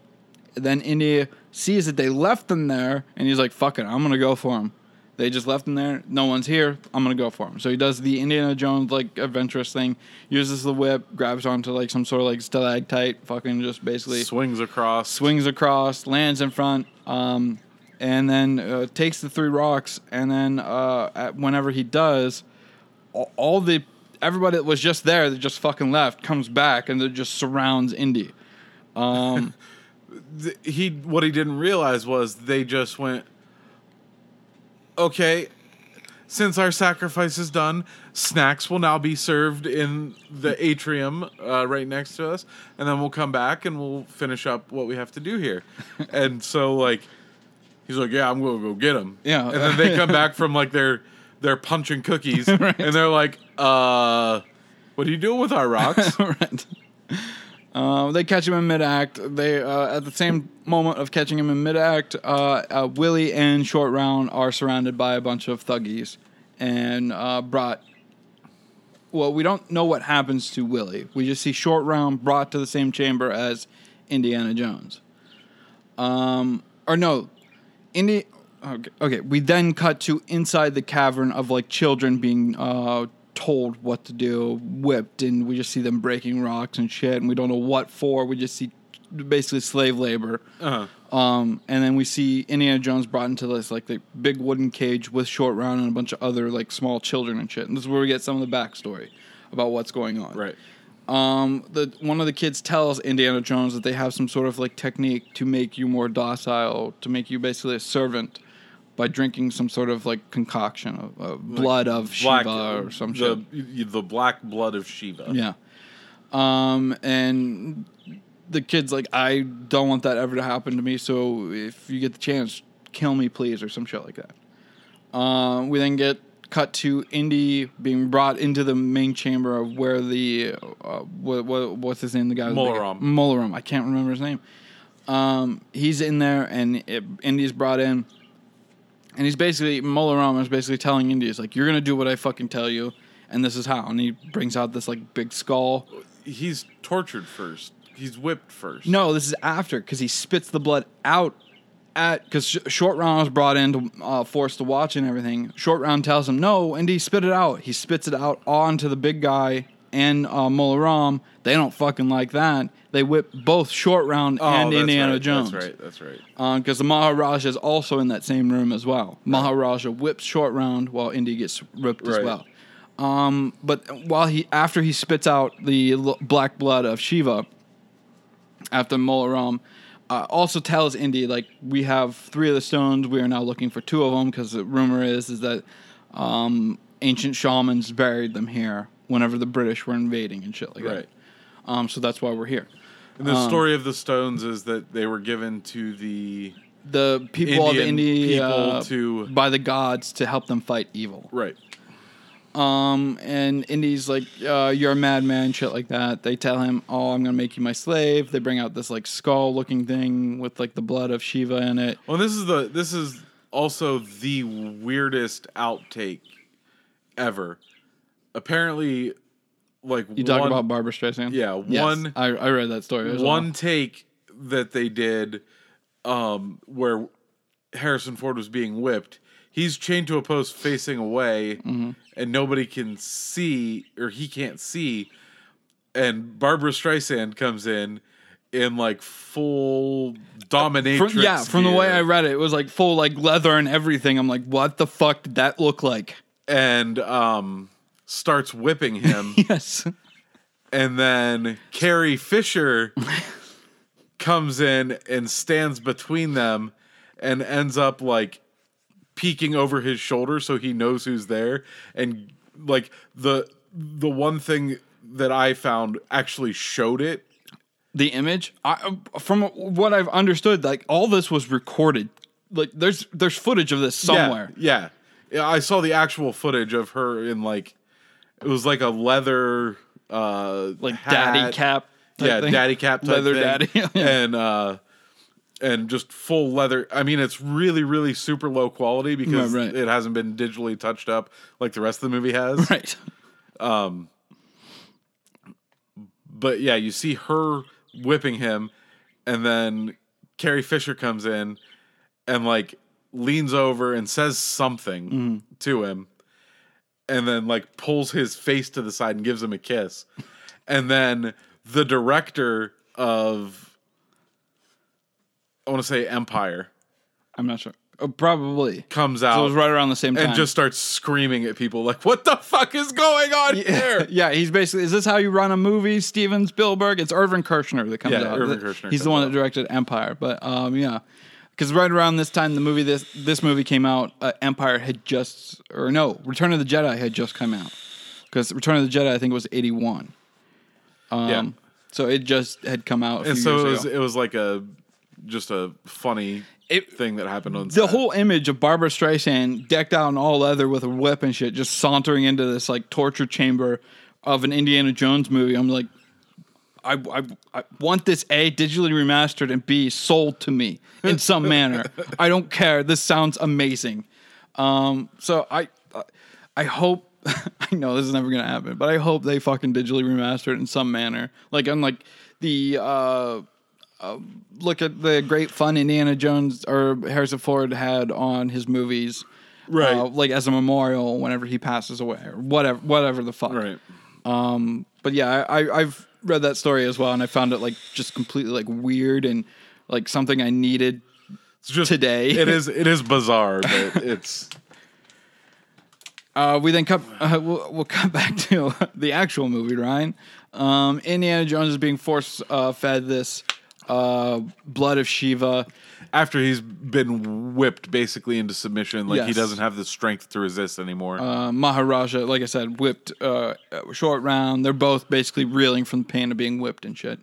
Then Indy sees that they left them there, and he's like, "Fuck it, I'm gonna go for him." They just left him there. No one's here. I'm gonna go for him. So he does the Indiana Jones like adventurous thing. Uses the whip, grabs onto like some sort of like stalactite, fucking just basically Swings across. swings across, lands in front, um, and then uh, takes the three rocks. And then uh, at, whenever he does, all, all the everybody that was just there that just fucking left comes back and it just surrounds Indy. Um, he what he didn't realize was they just went okay since our sacrifice is done snacks will now be served in the atrium uh, right next to us and then we'll come back and we'll finish up what we have to do here and so like he's like yeah i'm gonna go get them Yeah. and then they come back from like their their punch and cookies and they're like uh what are you doing with our rocks right. Um, they catch him in mid act. They uh, at the same moment of catching him in mid act, uh, uh, Willie and Short Round are surrounded by a bunch of Thuggees and uh, brought. Well, we don't know what happens to Willie. We just see Short Round brought to the same chamber as Indiana Jones. Um, or no, Indy. Okay, okay, we then cut to inside the cavern of like children being uh, told what to do, whipped, and we just see them breaking rocks and shit, and we don't know what for. We just see basically slave labor. uh-huh. Um, and then we see Indiana Jones brought into this like the big wooden cage with Short Round and a bunch of other like small children and shit. And this is where we get some of the backstory about what's going on. right Um, the one of the kids tells Indiana Jones that they have some sort of like technique to make you more docile, to make you basically a servant by drinking some sort of like concoction of, of blood of black Shiva or some the, shit. the black blood of Shiva Yeah. Um, and the kid's like, I don't want that ever to happen to me. So if you get the chance, kill me, please, or some shit like that. Um, we then get cut to Indy being brought into the main chamber of where the uh, what, what what's his name? The guy Molaram. Molaram. I can't remember his name. Um, he's in there, and it, Indy's brought in, and he's basically Molaram is basically telling Indy, "Is like you're gonna do what I fucking tell you, and this is how. And he brings out this like big skull. He's tortured first. He's whipped first. No, this is after because he spits the blood out at because Sh- Short Round was brought in to uh, force to watch and everything. Short Round tells him no, and he spit it out. He spits it out onto the big guy and uh. They don't fucking like that. They whip both Short Round Oh, and Indiana right, Jones. That's right. That's right. Because the Maharaja is also in that same room as well. Maharaja whips Short Round while Indy gets ripped as well. Um, but while he after he spits out the l- black blood of Shiva, after Molaram, uh, also tells Indy like we have three of the stones. We are now looking for two of them because the rumor is is that um, ancient shamans buried them here whenever the British were invading and shit like Right. that. Um, so that's why we're here. And the Um, story of the stones is that they were given to the The people of India people to- by the gods to help them fight evil. right. Um, and Indy's like, uh, "You're a madman," shit like that. They tell him, "Oh, I'm gonna make you my slave." They bring out this like skull-looking thing with like the blood of Shiva in it. Well, this is the this is also the weirdest outtake ever. Apparently, like You talk about Barbra Streisand? Yeah, Yes, one- I, I read that story. As one well. take that they did, um, where Harrison Ford was being whipped. He's chained to a post facing away, Mm-hmm. and nobody can see, or he can't see. And Barbra Streisand comes in in like full dominatrix. From, yeah, from the way gear. I read it, it was like full like leather and everything. I'm like, what the fuck did that look like? and um, starts whipping him. Yes. and then Carrie Fisher comes in and stands between them and ends up like peeking over his shoulder so he knows who's there and like the the one thing that I found actually showed it the image I, from what i've understood like all this was recorded like there's there's footage of this somewhere Yeah, yeah. Yeah, I saw the actual footage of her in like it was like a leather uh like hat. daddy cap type yeah, thing. daddy cap type leather thing. daddy Yeah. and uh and just full leather. I mean, it's really, really super low quality because Right, right. it hasn't been digitally touched up like the rest of the movie has. right But yeah, you see her whipping him, and then Carrie Fisher comes in and like leans over and says something Mm-hmm. to him, and then like pulls his face to the side and gives him a kiss. And then the director of I want to say Empire i'm not sure oh, probably comes so it out was right around the same time and just starts screaming at people like, "What the fuck is going on here?" yeah, he's basically. Is this how you run a movie, Steven Spielberg? It's Irvin Kershner that comes Yeah, out. Irvin Kershner He's the one out. that directed Empire, but um, yeah, because right around this time, the movie this this movie came out. Uh, Empire had just, or no, Return of the Jedi had just come out. Because Return of the Jedi, I think, was eighty one. Um, Yeah. So it just had come out. A and few so it was ago. it was like a just a funny It- thing that happened on the set. whole image of Barbra Streisand decked out in all leather with a whip and shit, just sauntering into this like torture chamber of an Indiana Jones movie. I'm like, I, I, I want this A digitally remastered and B sold to me in some manner. I don't care. This sounds amazing. Um, so I, I hope. I know this is never gonna happen, but I hope they fucking digitally remaster it in some manner. Like unlike the uh, look at the great fun Indiana Jones or Harrison Ford had on his movies, Right. Uh, like as a memorial whenever he passes away or whatever, whatever the fuck. right. But yeah, I, I- I've read that story as well, and I found it like just completely like weird and like something I needed. It's just Today. It is it is bizarre, but it's Uh, we then cut. Uh, we'll, we'll cut back to the actual movie. Ryan, um, Indiana Jones is being force uh, fed this uh, blood of Shiva. After he's been whipped basically into submission, like he Yes. doesn't have the strength to resist anymore. uh, Maharaja, like I said, whipped uh, short round. They're both basically reeling from the pain of being whipped and shit.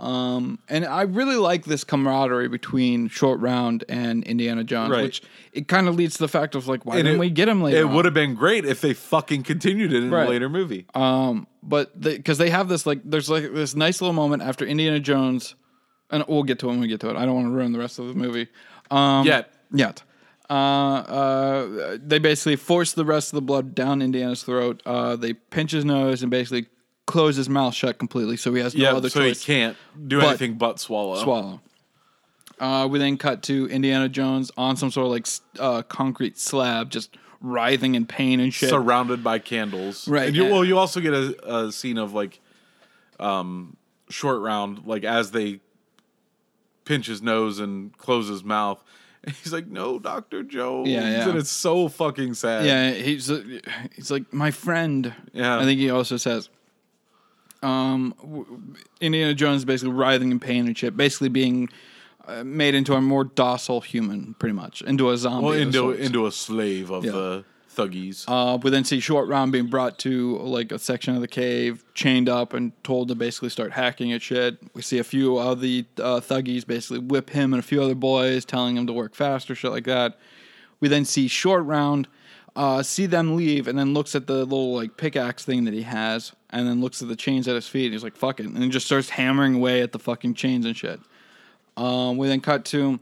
Um, and I really like this camaraderie between Short Round and Indiana Jones, Right. which it kind of leads to the fact of like, why And didn't it- we get him later? it on? would have been great if they fucking continued it in Right. a later movie. Um, but because they, have this like, there's like this nice little moment after Indiana Jones, and we'll get to it when we get to it. I don't want to ruin the rest of the movie. Um, Yet. yet. uh, they basically force the rest of the blood down Indiana's throat. Uh, they pinch his nose and basically close his mouth shut completely, so he has no Yeah, other so choice. So he can't do but anything but swallow. swallow. Uh, we then cut to Indiana Jones on some sort of like uh, concrete slab, just writhing in pain and shit. surrounded by candles. Right, And you, well, you also get a, a scene of like, um, short round, like as they pinch his nose and close his mouth. And he's like, "No, Doctor Jones." Yeah, yeah. And it's so fucking sad. yeah, he's uh, he's like my friend. Yeah. I think he also says, um, Indiana Jones is basically writhing in pain and shit, basically being uh, made into a more docile human, pretty much, into a zombie. Well, into into a slave of Yeah. the Thuggees. Uh, we then see Short Round being brought to like a section of the cave, chained up, and told to basically start hacking at shit. We see a few of the uh, Thuggees basically whip him and a few other boys, telling him to work faster, shit like that. We then see Short Round, uh, see them leave, and then looks at the little like pickaxe thing that he has, and then looks at the chains at his feet. And he's like, "Fuck it," and just starts hammering away at the fucking chains and shit. Um, we then cut to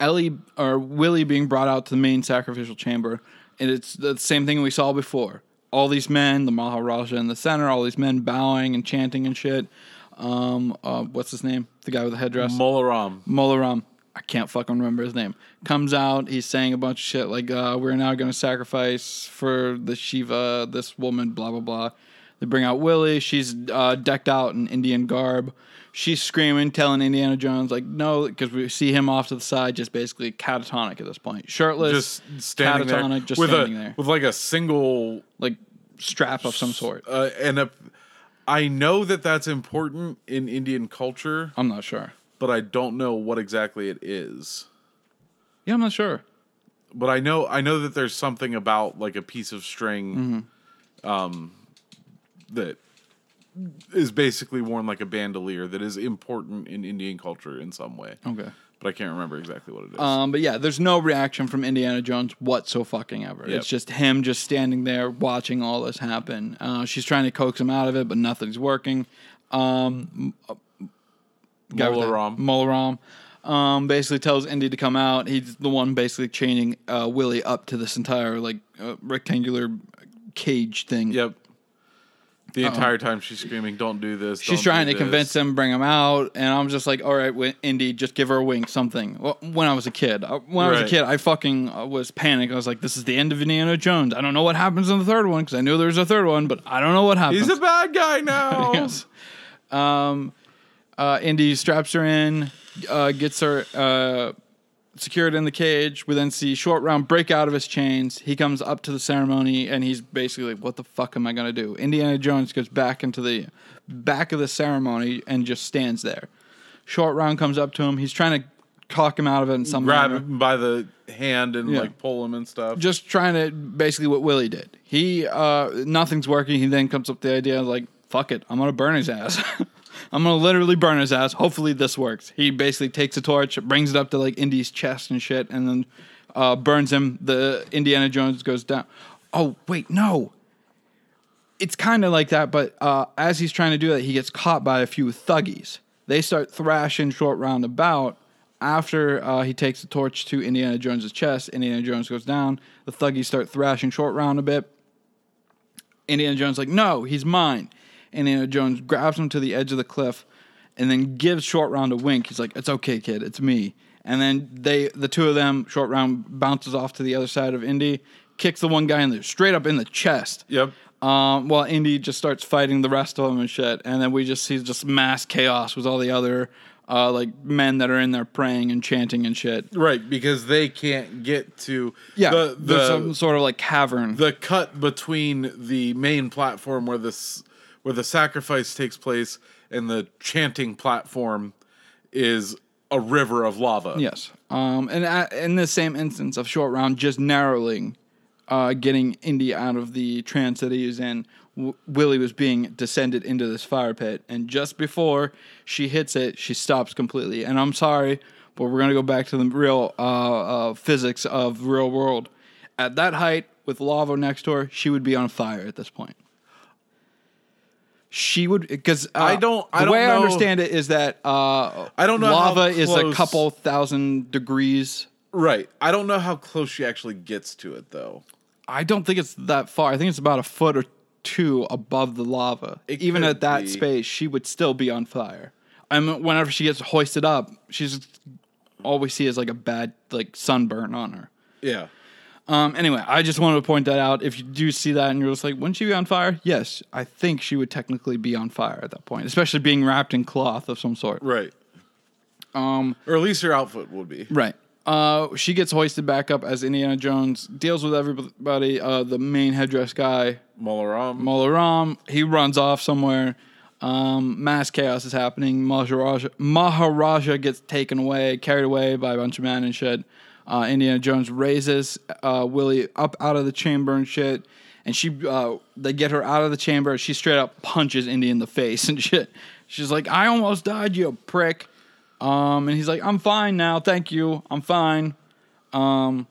Ellie or Willie being brought out to the main sacrificial chamber, and it's the same thing we saw before. All these men, the Maharaja in the center, all these men bowing and chanting and shit. Um, uh, what's his name? The guy with the headdress. Molaram. Molaram. I can't fucking remember his name. Comes out, he's saying a bunch of shit like, uh, "We're now going to sacrifice for the Shiva, this woman." Blah blah blah. They bring out Willie. She's uh, decked out in Indian garb. She's screaming, telling Indiana Jones like, "No," because we see him off to the side, just basically catatonic at this point, shirtless, Just standing there catatonic, just with standing a there, with like a single like strap of some sort. uh, and a. I know that that's important in Indian culture, I'm not sure. but I don't know what exactly it is. Yeah, I'm not sure. But I know I know that there's something about like a piece of string, Mm-hmm. um, that is basically worn like a bandolier that is important in Indian culture in some way. Okay. But I can't remember exactly what it is. Um, but yeah, there's no reaction from Indiana Jones whatsoever. Fucking ever. Yep. It's just him just standing there watching all this happen. Uh, she's trying to coax him out of it, but nothing's working. Um, Molaram. Molaram. Um, basically tells Indy to come out. He's the one basically chaining uh, Willie up to this entire like uh, rectangular cage thing. Yep. The entire time she's screaming, "Don't do this!" She's trying to convince him, bring him out, and I'm just like, all right, Indy, just give her a wink, something. Well, when I was a kid, Uh, when I was a kid, I fucking uh, was panicked. I was like, this is the end of Indiana Jones. I don't know what happens in the third one because I knew there was a third one, but I don't know what happens. He's a bad guy now. yes. Um, uh, Indy straps her in, uh, gets her uh, secured in the cage. We then see Short Round break out of his chains. He comes up to the ceremony and he's basically like, "What the fuck am I gonna do?" Indiana Jones goes back into the back of the ceremony and just stands there. Short Round comes up to him. He's trying to talk him out of it in some Grab manner him by the hand and Yeah. like pull him and stuff. just trying to basically what Willie did. He uh nothing's working. He then comes up with the idea like, fuck it, I'm gonna burn his ass. I'm gonna literally burn his ass. Hopefully this works. He basically takes a torch, brings it up to like Indy's chest and shit, and then uh, burns him. The Indiana Jones goes down. Oh wait, no. It's kind of like that, but uh, as he's trying to do that, he gets caught by a few Thuggees. They start thrashing short round about. After uh, he takes the torch to Indiana Jones's chest, Indiana Jones goes down. The Thuggees start thrashing short round a bit. Indiana Jones like, no, he's mine. Indiana Jones grabs him to the edge of the cliff, and then gives Short Round a wink. He's like, "It's okay, kid, it's me." And then they, the two of them, Short Round bounces off to the other side of Indy, kicks the one guy in the straight up in the chest. Yep. Um, while Indy just starts fighting the rest of them and shit, and then we just see just mass chaos with all the other uh, like men that are in there praying and chanting and shit. Right, because they can't get to Yeah, the the, some sort of like cavern. the cut between the main platform where this where the sacrifice takes place and the chanting platform is a river of lava. Yes. Um, and at, in the same instance of short round, just narrowing, uh, getting Indy out of the trance that he was in, w- Willie was being descended into this fire pit, and just before she hits it, she stops completely. And I'm sorry, but we're gonna go back to the real uh, uh, physics of real world. At that height, with lava next to her, she would be on fire at this point. She would because uh, I don't- I the don't way I understand it is that uh, I don't know how lava is a couple thousand degrees Right. I don't know how close she actually gets to it though. I don't think it's that far. I think it's about a foot or two above the lava. It Even at that be. space, she would still be on fire. I mean, whenever she gets hoisted up, she's all we see is like a bad like sunburn on her. Yeah. Um, anyway, I just wanted to point that out. If you do see that and you're just like, wouldn't she be on fire? Yes, I think she would technically be on fire at that point, especially being wrapped in cloth of some sort. Right. Um, Or at least her outfit would be. right. Uh, she gets hoisted back up as Indiana Jones deals with everybody. Uh, the main headdress guy, Molaram. Molaram, he runs off somewhere. Um, mass chaos is happening. Maharaja, Maharaja gets taken away, carried away by a bunch of men and shit. Uh, Indiana Jones raises uh, Willie up out of the chamber and shit, and she uh, they get her out of the chamber. She straight up punches Indy in the face and shit. She's like, "I almost died, you prick." Um, and he's like, "I'm fine now, thank you. I'm fine." Um,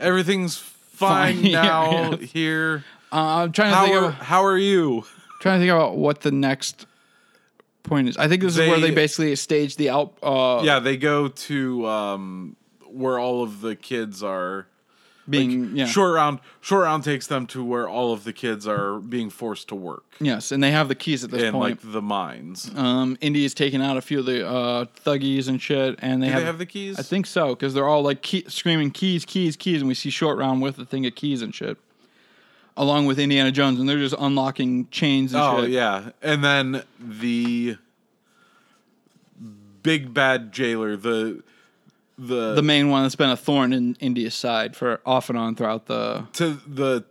Everything's fine, Fine, now yeah. here. uh, I'm trying to How think are, of how are you? trying to think about what the next point is. I think this is where They- they basically stage the out. Uh, Yeah, they go to um where all of the kids are being yeah. short round short round takes them to where all of the kids are being forced to work Yes, and they have the keys at this in point. like the mines. um, Indy is taking out a few of the uh, Thuggees and shit, and they Do have, they have the keys? I think so because they're all like key, screaming keys, keys, keys, and we see Short Round with the thing of keys and shit, along with Indiana Jones, and they're just unlocking chains and Oh shit. yeah, and then the big bad jailer, the the, The main one that's been a thorn in Indy's side for off and on throughout the to the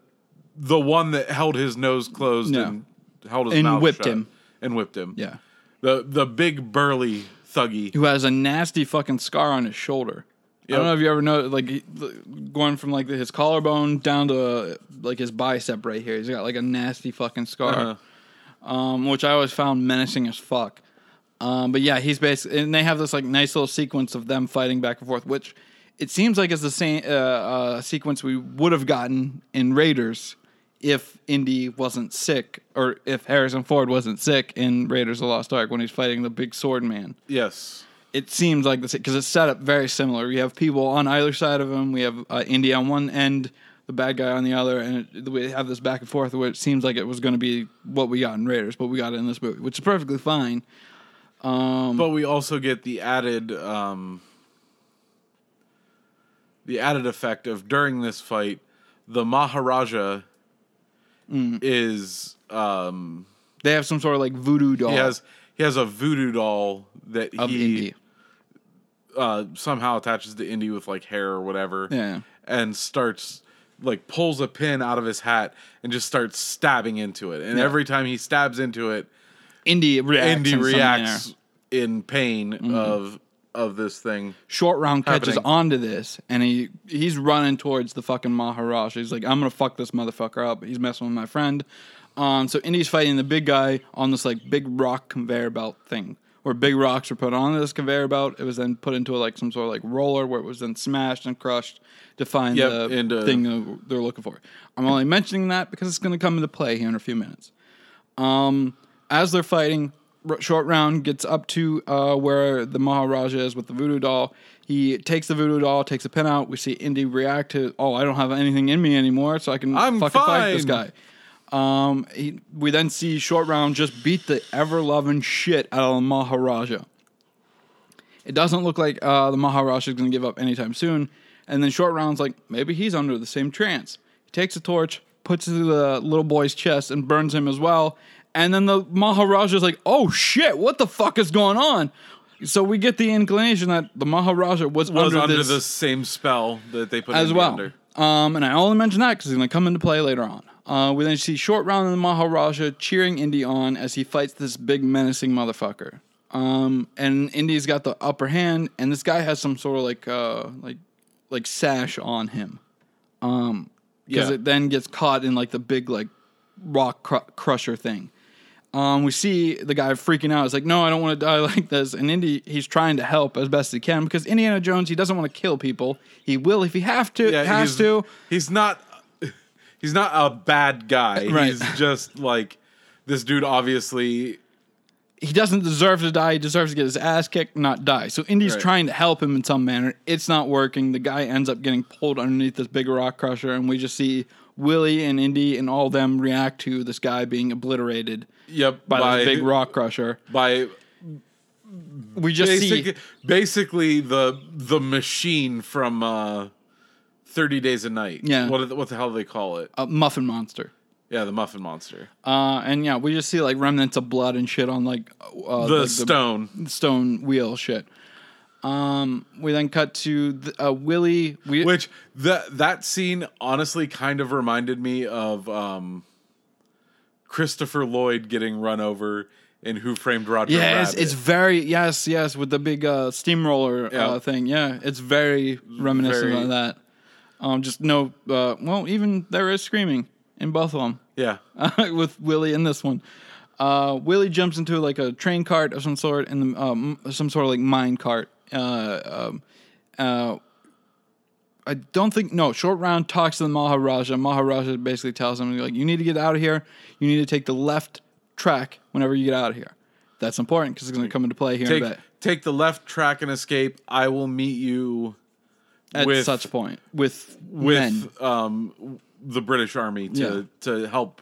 the one that held his nose closed Yeah. and held his And mouth whipped shut him. and whipped him. yeah, the the big burly Thuggee. who has a nasty fucking scar on his shoulder. I don't know if you ever know, like going from like his collarbone down to like his bicep right here. He's got like a nasty fucking scar, Uh-huh. um, which I always found menacing as fuck. Um, but yeah, he's basically, and they have this like nice little sequence of them fighting back and forth, which it seems like is the same uh, uh, sequence we would have gotten in Raiders if Indy wasn't sick, or if Harrison Ford wasn't sick in Raiders: of the Lost Ark when he's fighting the big sword man Yes. it seems like this because it's set up very similar. We have people on either side of him. We have uh, Indy on one end, the bad guy on the other, and it, we have this back and forth where it seems like it was going to be what we got in Raiders, but we got it in this movie, which is perfectly fine. Um, But we also get the added um the added effect of during this fight, the Maharaja Mm. is um they have some sort of like voodoo doll he has he has a voodoo doll that of he uh somehow attaches to Indy with like hair or whatever. Yeah. And starts like pulls a pin out of his hat and just starts stabbing into it. And Yeah. every time he stabs into it, Indy reacts. Indy in reacts in pain Mm-hmm. of of this thing. Short round catches happening. onto this, and he he's running towards the fucking Maharaja. He's like, I'm gonna fuck this motherfucker up. He's messing with my friend. Um, so Indy's fighting the big guy on this like big rock conveyor belt thing, where big rocks were put onto this conveyor belt. It was then put into like some sort of like roller, where it was then smashed and crushed to find Yep, the and, uh, thing they're looking for. I'm only mentioning that because it's gonna come into play here in a few minutes. Um, as they're fighting, Short Round gets up to uh, where the Maharaja is with the voodoo doll. He takes the voodoo doll, takes a pin out. We see Indy react to, "Oh, I don't have anything in me anymore, so I can I'm fucking fight this guy." Um, he, we then see Short Round just beat the ever loving shit out of the Maharaja. It doesn't look like uh, the Maharaja is going to give up anytime soon. And then Short Round's like, maybe he's under the same trance. He takes a torch, puts it to the little boy's chest, and burns him as well. And then the Maharaja's like, oh shit, what the fuck is going on? So we get the inclination that the Maharaja was, Was under, under, the same spell that they put as well. under. Um, and I only mention that because he's going to come into play later on. Uh, we then see Short Round and the Maharaja cheering Indy on as he fights this big menacing motherfucker. Um, and Indy's got the upper hand, and this guy has some sort of like uh, like like sash on him. Um, because Yeah. it then gets caught in like the big like rock cr- crusher thing. Um, we see the guy freaking out. He's like, "No, I don't want to die like this." And Indy, he's trying to help as best he can because Indiana Jones, he doesn't want to kill people. He will if he have to, Yeah, has he's, to. He's not. He's not a bad guy. Right. He's just like this dude. Obviously, he doesn't deserve to die. He deserves to get his ass kicked, not die. So Indy's Right. trying to help him in some manner. It's not working. The guy ends up getting pulled underneath this big rock crusher, and we just see Willie and Indy and all them react to this guy being obliterated Yep. by, this big rock crusher. By We just basic, see basically the the machine from uh, Thirty Days of Night. Yeah. What the- what the hell do they call it? a muffin monster. Yeah, the Muffin Monster. Uh, and yeah, we just see like remnants of blood and shit on like uh, the stone. stone wheel shit. Um, we then cut to the, uh, Willie. We, Which that that scene honestly kind of reminded me of um, Christopher Lloyd getting run over in Who Framed Roger yes, Rabbit. it's very yes, yes, with the big uh, steamroller Yeah. uh, thing. Yeah, it's very reminiscent Very- of that. Um, just no, uh, well, even there is screaming in both of them. yeah. with Willie in this one. Uh, Willie jumps into like a train cart of some sort and um, some sort of like mine cart. Uh, um, uh, I don't think no. Short round talks to the Maharaja. Maharaja basically tells him like, "You need to get out of here. You need to take the left track whenever you get out of here. That's important because it's going to come into play here in Take a bit." take the left track and escape. I will meet you At with such point with with um the British Army to Yeah. to help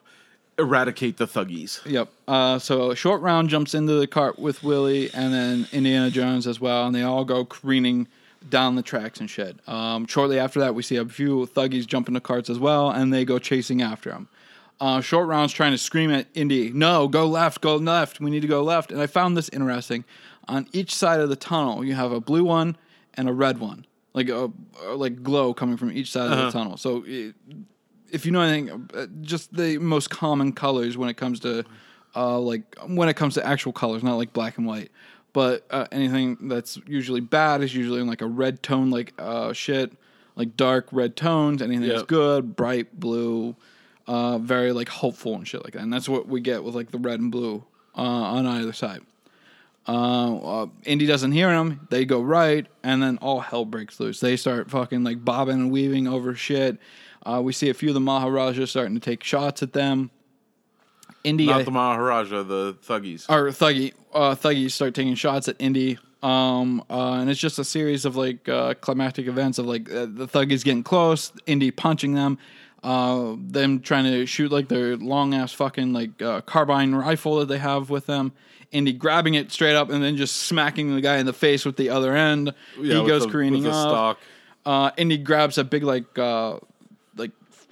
eradicate the Thuggees. Yep. Uh, so short round jumps into the cart with Willie and then Indiana Jones as well, and they all go careening down the tracks and shit. Um, shortly after that, we see a few Thuggees jump into carts as well, and they go chasing after him. Uh, short round's trying to scream at Indy, "No, go left, go left. We need to go left." And I found this interesting. On each side of the tunnel, you have a blue one and a red one, like a, like glow coming from each side of the tunnel. So it, if you know anything, uh, just the most common colors when it comes to, uh, like when it comes to actual colors, not like black and white, but uh, anything that's usually bad is usually in like a red tone, like uh, shit, like dark red tones. Anything that's good, bright blue, uh, very like hopeful and shit like that. And that's what we get with like the red and blue uh, on either side. Uh, uh, Indy doesn't hear him. They go right, and then all hell breaks loose. They start fucking like bobbing and weaving over shit. Uh, we see a few of the Maharajas starting to take shots at them. Indy Not the Maharaja, the Thuggees. or Thuggee, uh, Thuggees start taking shots at Indy. Um, uh, and it's just a series of like uh, climactic events of like uh, the Thuggees getting close, Indy punching them, uh, them trying to shoot like their long ass fucking like uh, carbine rifle that they have with them. Indy grabbing it straight up and then just smacking the guy in the face with the other end. Yeah, he goes the- careening off. Uh, he grabs a big like uh, like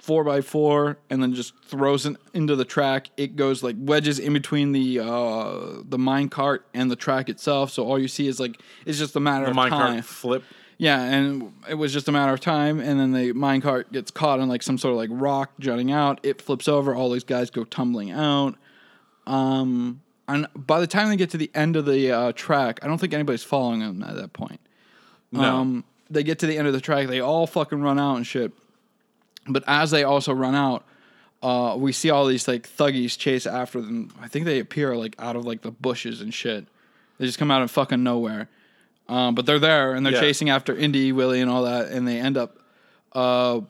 four by four and then just throws it into the track. It goes like wedges in between the uh, the mine cart and the track itself. So all you see is like it's just a matter The of time. minecart flip. Yeah, and it was just a matter of time, and then the minecart gets caught in like some sort of like rock jutting out. It flips over. All these guys go tumbling out. Um, and by the time they get to the end of the uh, track, I don't think anybody's following them at that point. No. Um, they get to the end of the track. They all fucking run out and shit. But as they also run out, uh, we see all these like Thuggees chase after them. I think they appear like out of like the bushes and shit. They just come out of fucking nowhere. Um, but they're there and they're Yeah. chasing after Indy, Willie, and all that, and they end up uh,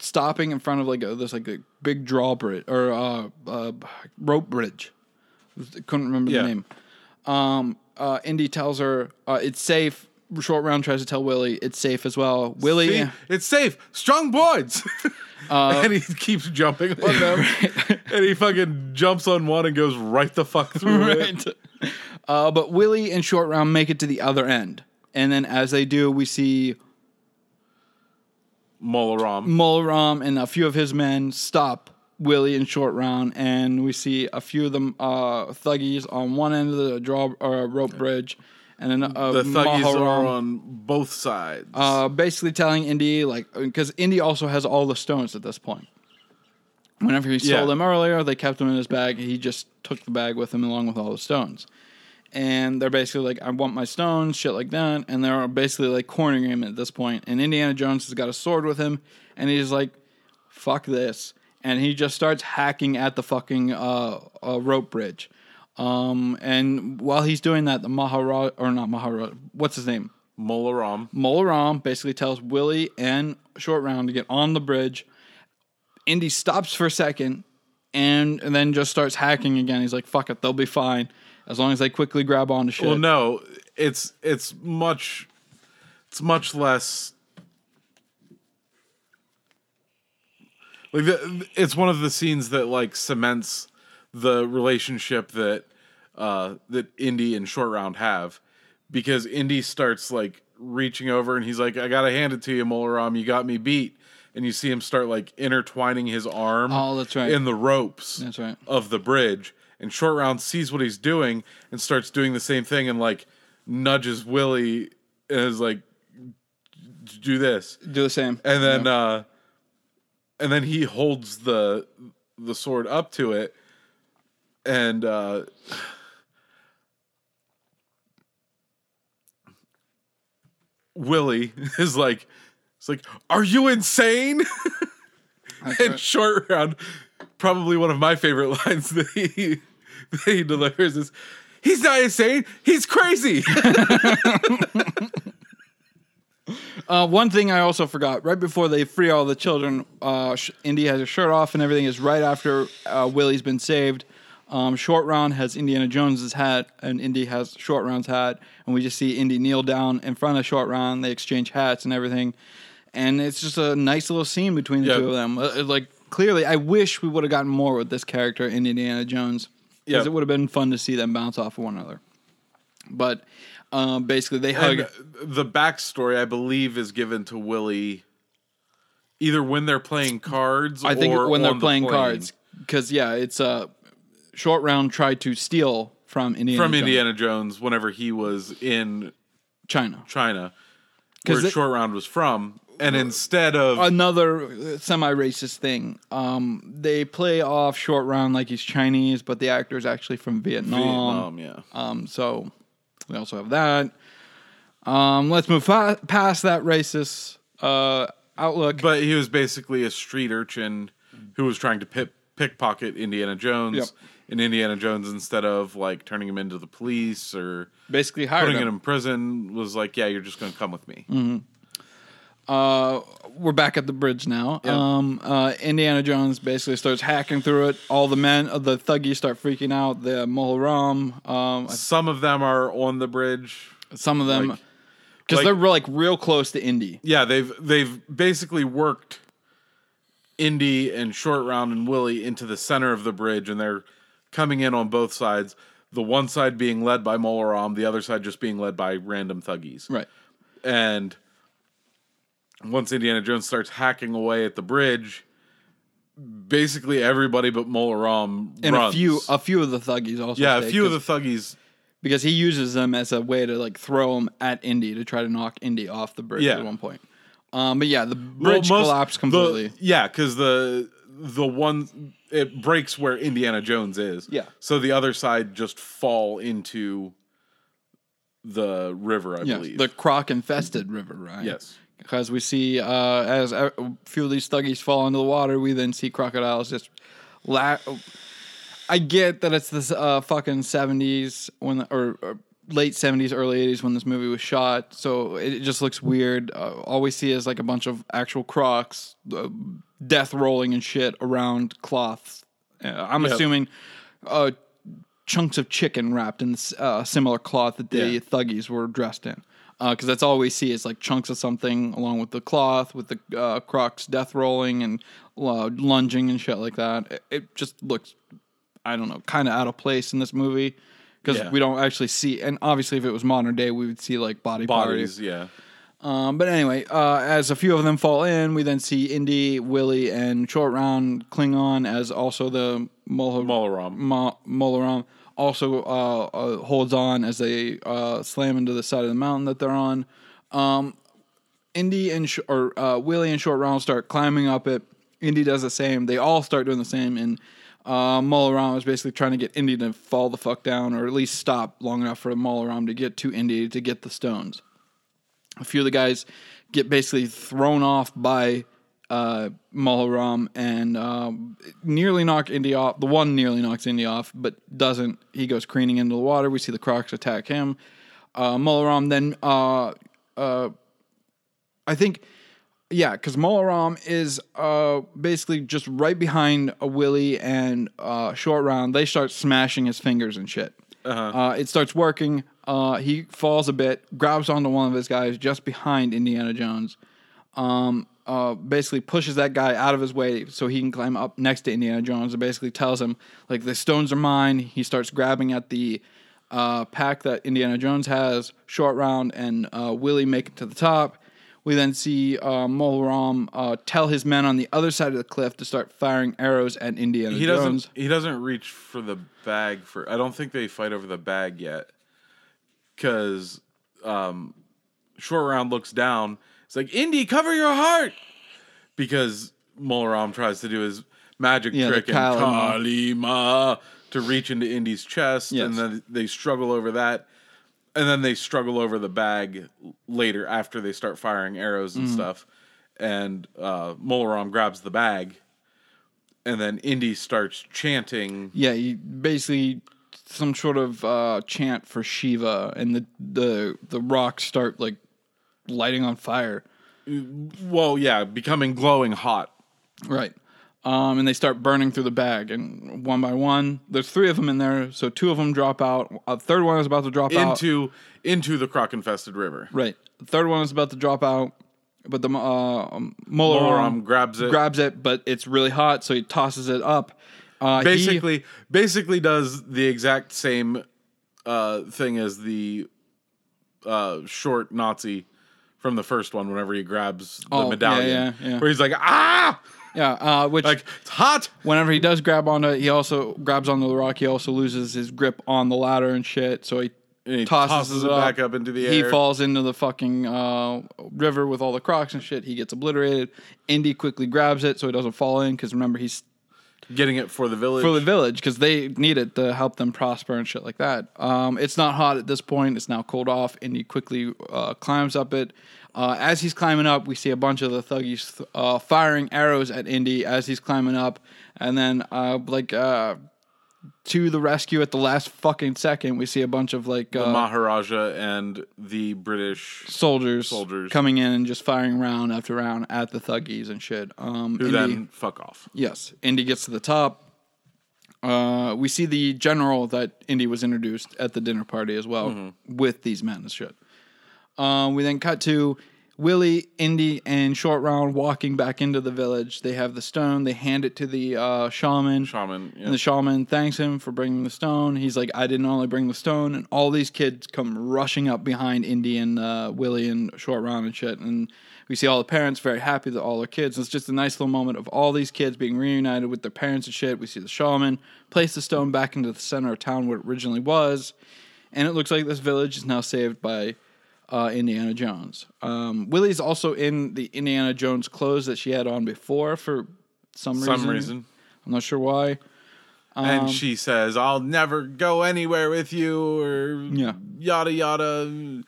stopping in front of like a, this like a big drawbridge or uh, uh, rope bridge. Couldn't remember Yeah. the name. Um, uh, Indy tells her uh, it's safe. Short round tries to tell Willie it's safe as well. Willie, See, it's safe. Strong boards. Uh, and he keeps jumping on them. and he fucking jumps on one and goes right the fuck through it. Uh, but Willie and Short Round make it to the other end, and then as they do, we see Molaram. Molaram and a few of his men stop Willie and Short Round, and we see a few of them uh, Thuggees on one end of the draw or rope bridge, and then uh, The Thuggees are on both sides. uh, basically telling Indy like because Indy also has all the stones at this point. Whenever he Yeah. sold them earlier, they kept them in his bag. He just took the bag with him along with all the stones. And they're basically like, I want my stones, shit like that. And they're basically like cornering him at this point. And Indiana Jones has got a sword with him. And he's like, fuck this. And he just starts hacking at the fucking uh, uh, rope bridge. Um, and while he's doing that, the Maharaj or not Maharaj, what's his name? Molaram. Molaram basically tells Willie and Short Round to get on the bridge. Indy stops for a second and, and then just starts hacking again. He's like, fuck it, they'll be fine. as long as they quickly grab onto shit. Well, no, it's it's much it's much less like the, it's one of the scenes that like cements the relationship that uh that Indy and Short Round have because Indy starts like reaching over and he's like I got to hand it to you Molaram you got me beat and you see him start like intertwining his arm Oh, that's right. in the ropes That's right. of the bridge and Short Round sees what he's doing and starts doing the same thing and like nudges Willie and is like do this Do the same. and then uh and then he holds the the sword up to it and uh Willie is like it's like are you insane and right. short round probably one of my favorite lines that he that he delivers is he's not insane he's crazy Uh, one thing I also forgot right before they free all the children, uh, Indy has his shirt off and everything is right after uh, Willie's been saved. Um, Short Round has Indiana Jones's hat and Indy has Short Round's hat, and we just see Indy kneel down in front of Short Round. They exchange hats and everything, and it's just a nice little scene between the Yeah. two of them. Uh, like clearly, I wish we would have gotten more with this character in Indiana Jones because Yeah. it would have been fun to see them bounce off of one another. But um, basically, they hug. And the backstory, I believe, is given to Willie either when they're playing cards. I think or when they're the playing plane. cards, because yeah, it's a uh, short round tried to steal from Indiana from Jones, Indiana Jones whenever he was in China. China, where Short Round was from, and instead of Another semi-racist thing. Um, they play off short round like he's Chinese, but the actor is actually from Vietnam. Vietnam, yeah, Um, so we also have that. Um, let's move fa- past that racist uh, outlook. but he was basically a street urchin who was trying to pip, pickpocket Indiana Jones. Yep. And Indiana Jones, instead of like turning him into the police or Basically, putting him. him in prison, was like, "Yeah, you're just going to come with me." Mm-hmm. Uh, we're back at the bridge now. Yep. Um, uh, Indiana Jones basically starts hacking through it. All the men, uh, the Thuggees start freaking out. The Mola Ram, um, Some of them are on the bridge. some of them, because like- they're like real close to Indy. Yeah, they've they've basically worked Indy and Short Round and Willie into the center of the bridge, and they're coming in on both sides. The one side being led by Mola Ram, the other side just being led by random Thuggees. Right. And once Indiana Jones starts hacking away at the bridge, basically everybody but Mola Ram And runs. a few, a few of the Thuggees also. yeah, a few of the Thuggees. because he uses them as a way to like throw them at Indy to try to knock Indy off the bridge Yeah. at one point. Um, but yeah, the well, bridge most- collapsed the- completely. yeah, because the the one it breaks where Indiana Jones is. Yeah. So the other side just fall into the river, I yes, believe. the croc infested river, right? yes. because we see uh, as a few of these Thuggees fall into the water, we then see crocodiles just. La- I get that it's this uh, fucking seventies when or, or late seventies, early eighties when this movie was shot, so it just looks weird. Uh, all we see is like a bunch of actual crocs, uh, death rolling and shit around cloths. Uh, I'm Yep. assuming uh, chunks of chicken wrapped in this uh, similar cloth that the Yeah. Thuggees were dressed in. Because that's all we see is like chunks of something along with the cloth, with the uh, crocs death rolling and uh, lunging and shit like that. It, it just looks, I don't know, kind of out of place in this movie because Yeah. we don't actually see. And obviously, if it was modern day, we would see like body Bodies, parties. yeah. Um, but anyway, uh, as a few of them fall in, we then see Indy, Willie, and Short Round Klingon as also the Mol- Mola Ram. Mo- Mola Ram also uh, uh, holds on as they uh, slam into the side of the mountain that they're on. Um, Indy and Sh- or uh, Willie and Short Round start climbing up it. Indy does the same. They all start doing the same, and uh, Mola Ram is basically trying to get Indy to fall the fuck down, or at least stop long enough for Mola Ram to get to Indy to get the stones a few of the guys get basically thrown off by uh, Mola Ram and um, nearly knock Indy off. The one nearly knocks Indy off, but doesn't. He goes careening into the water. We see the Crocs attack him. Uh, Mola Ram then, uh, uh, I think, yeah, because Mola Ram is uh, basically just right behind a Willie and uh, Short Round. They start smashing his fingers and shit. uh it starts working. Uh, he falls a bit, grabs onto one of his guys just behind Indiana Jones. Um, uh, basically pushes that guy out of his way so he can climb up next to Indiana Jones and basically tells him like the stones are mine. He starts grabbing at the uh, pack that Indiana Jones has. Short round and uh, Willie make it to the top. We then see uh, Mola Ram uh, tell his men on the other side of the cliff to start firing arrows at Indiana He Jones. doesn't. He doesn't reach for the bag for. I don't think they fight over the bag yet, because um, short round looks down. It's like Indy, cover your heart, because Mola Ram tries to do his magic Yeah, trick and Kali Ma. Kalima to reach into Indy's chest, Yes. and then they struggle over that, and then they struggle over the bag later after they start firing arrows and stuff, and uh, Mola Ram grabs the bag and then Indy starts chanting. Yeah, you basically some sort of uh, chant for Shiva, and the the the rocks start like lighting on fire. Well, yeah, becoming glowing hot. Right. Um, and they start burning through the bag, and one by one, there's three of them in there. So two of them drop out. A third one is about to drop out. into into the croc infested river. Right. The third one is about to drop out, but the uh, um, Mola Ram grabs it. grabs it, but it's really hot, so he tosses it up. Uh, he- basically, basically does the exact same uh, thing as the uh, short Nazi from the first one. Whenever he grabs the Oh, yeah, medallion, yeah, yeah. where he's like, ah, yeah, uh, which like it's hot. whenever he does grab onto it, he also grabs onto the rock. He also loses his grip on the ladder and shit. So he, And he tosses, it up. back up into the air. He falls into the fucking uh, river with all the crocs and shit. He gets obliterated. Indy quickly grabs it so he doesn't fall in. Because remember, he's getting it for the village. for the village because they need it to help them prosper and shit like that. Um, it's not hot at this point. It's now cold off. Indy quickly uh, climbs up it. Uh, as he's climbing up, we see a bunch of the Thuggees uh, firing arrows at Indy as he's climbing up, and then uh, like uh, to the rescue at the last fucking second, we see a bunch of like the uh, Maharaja and the British soldiers, soldiers. coming in and just firing round after round at the Thuggees and shit. Um, who Indy- then fuck off. Yes, Indy gets to the top. Uh, we see the general that Indy was introduced at the dinner party as well with these men and shit. Uh, we then cut to Willie, Indy, and Short Round walking back into the village. They have the stone. They hand it to the uh, shaman. Shaman. Yeah. And the shaman thanks him for bringing the stone. He's like, I didn't only bring the stone. And all these kids come rushing up behind Indy and uh, Willie and Short Round and shit. And we see all the parents very happy that all their kids. It's just a nice little moment of all these kids being reunited with their parents and shit. We see the shaman place the stone back into the center of town where it originally was. And it looks like this village is now saved by uh, Indiana Jones. Um, Willie's also in the Indiana Jones clothes that she had on before for some reason. Some reason. I'm not sure why. Um, and she says, "I'll never go anywhere with you," or Yeah. yada yada.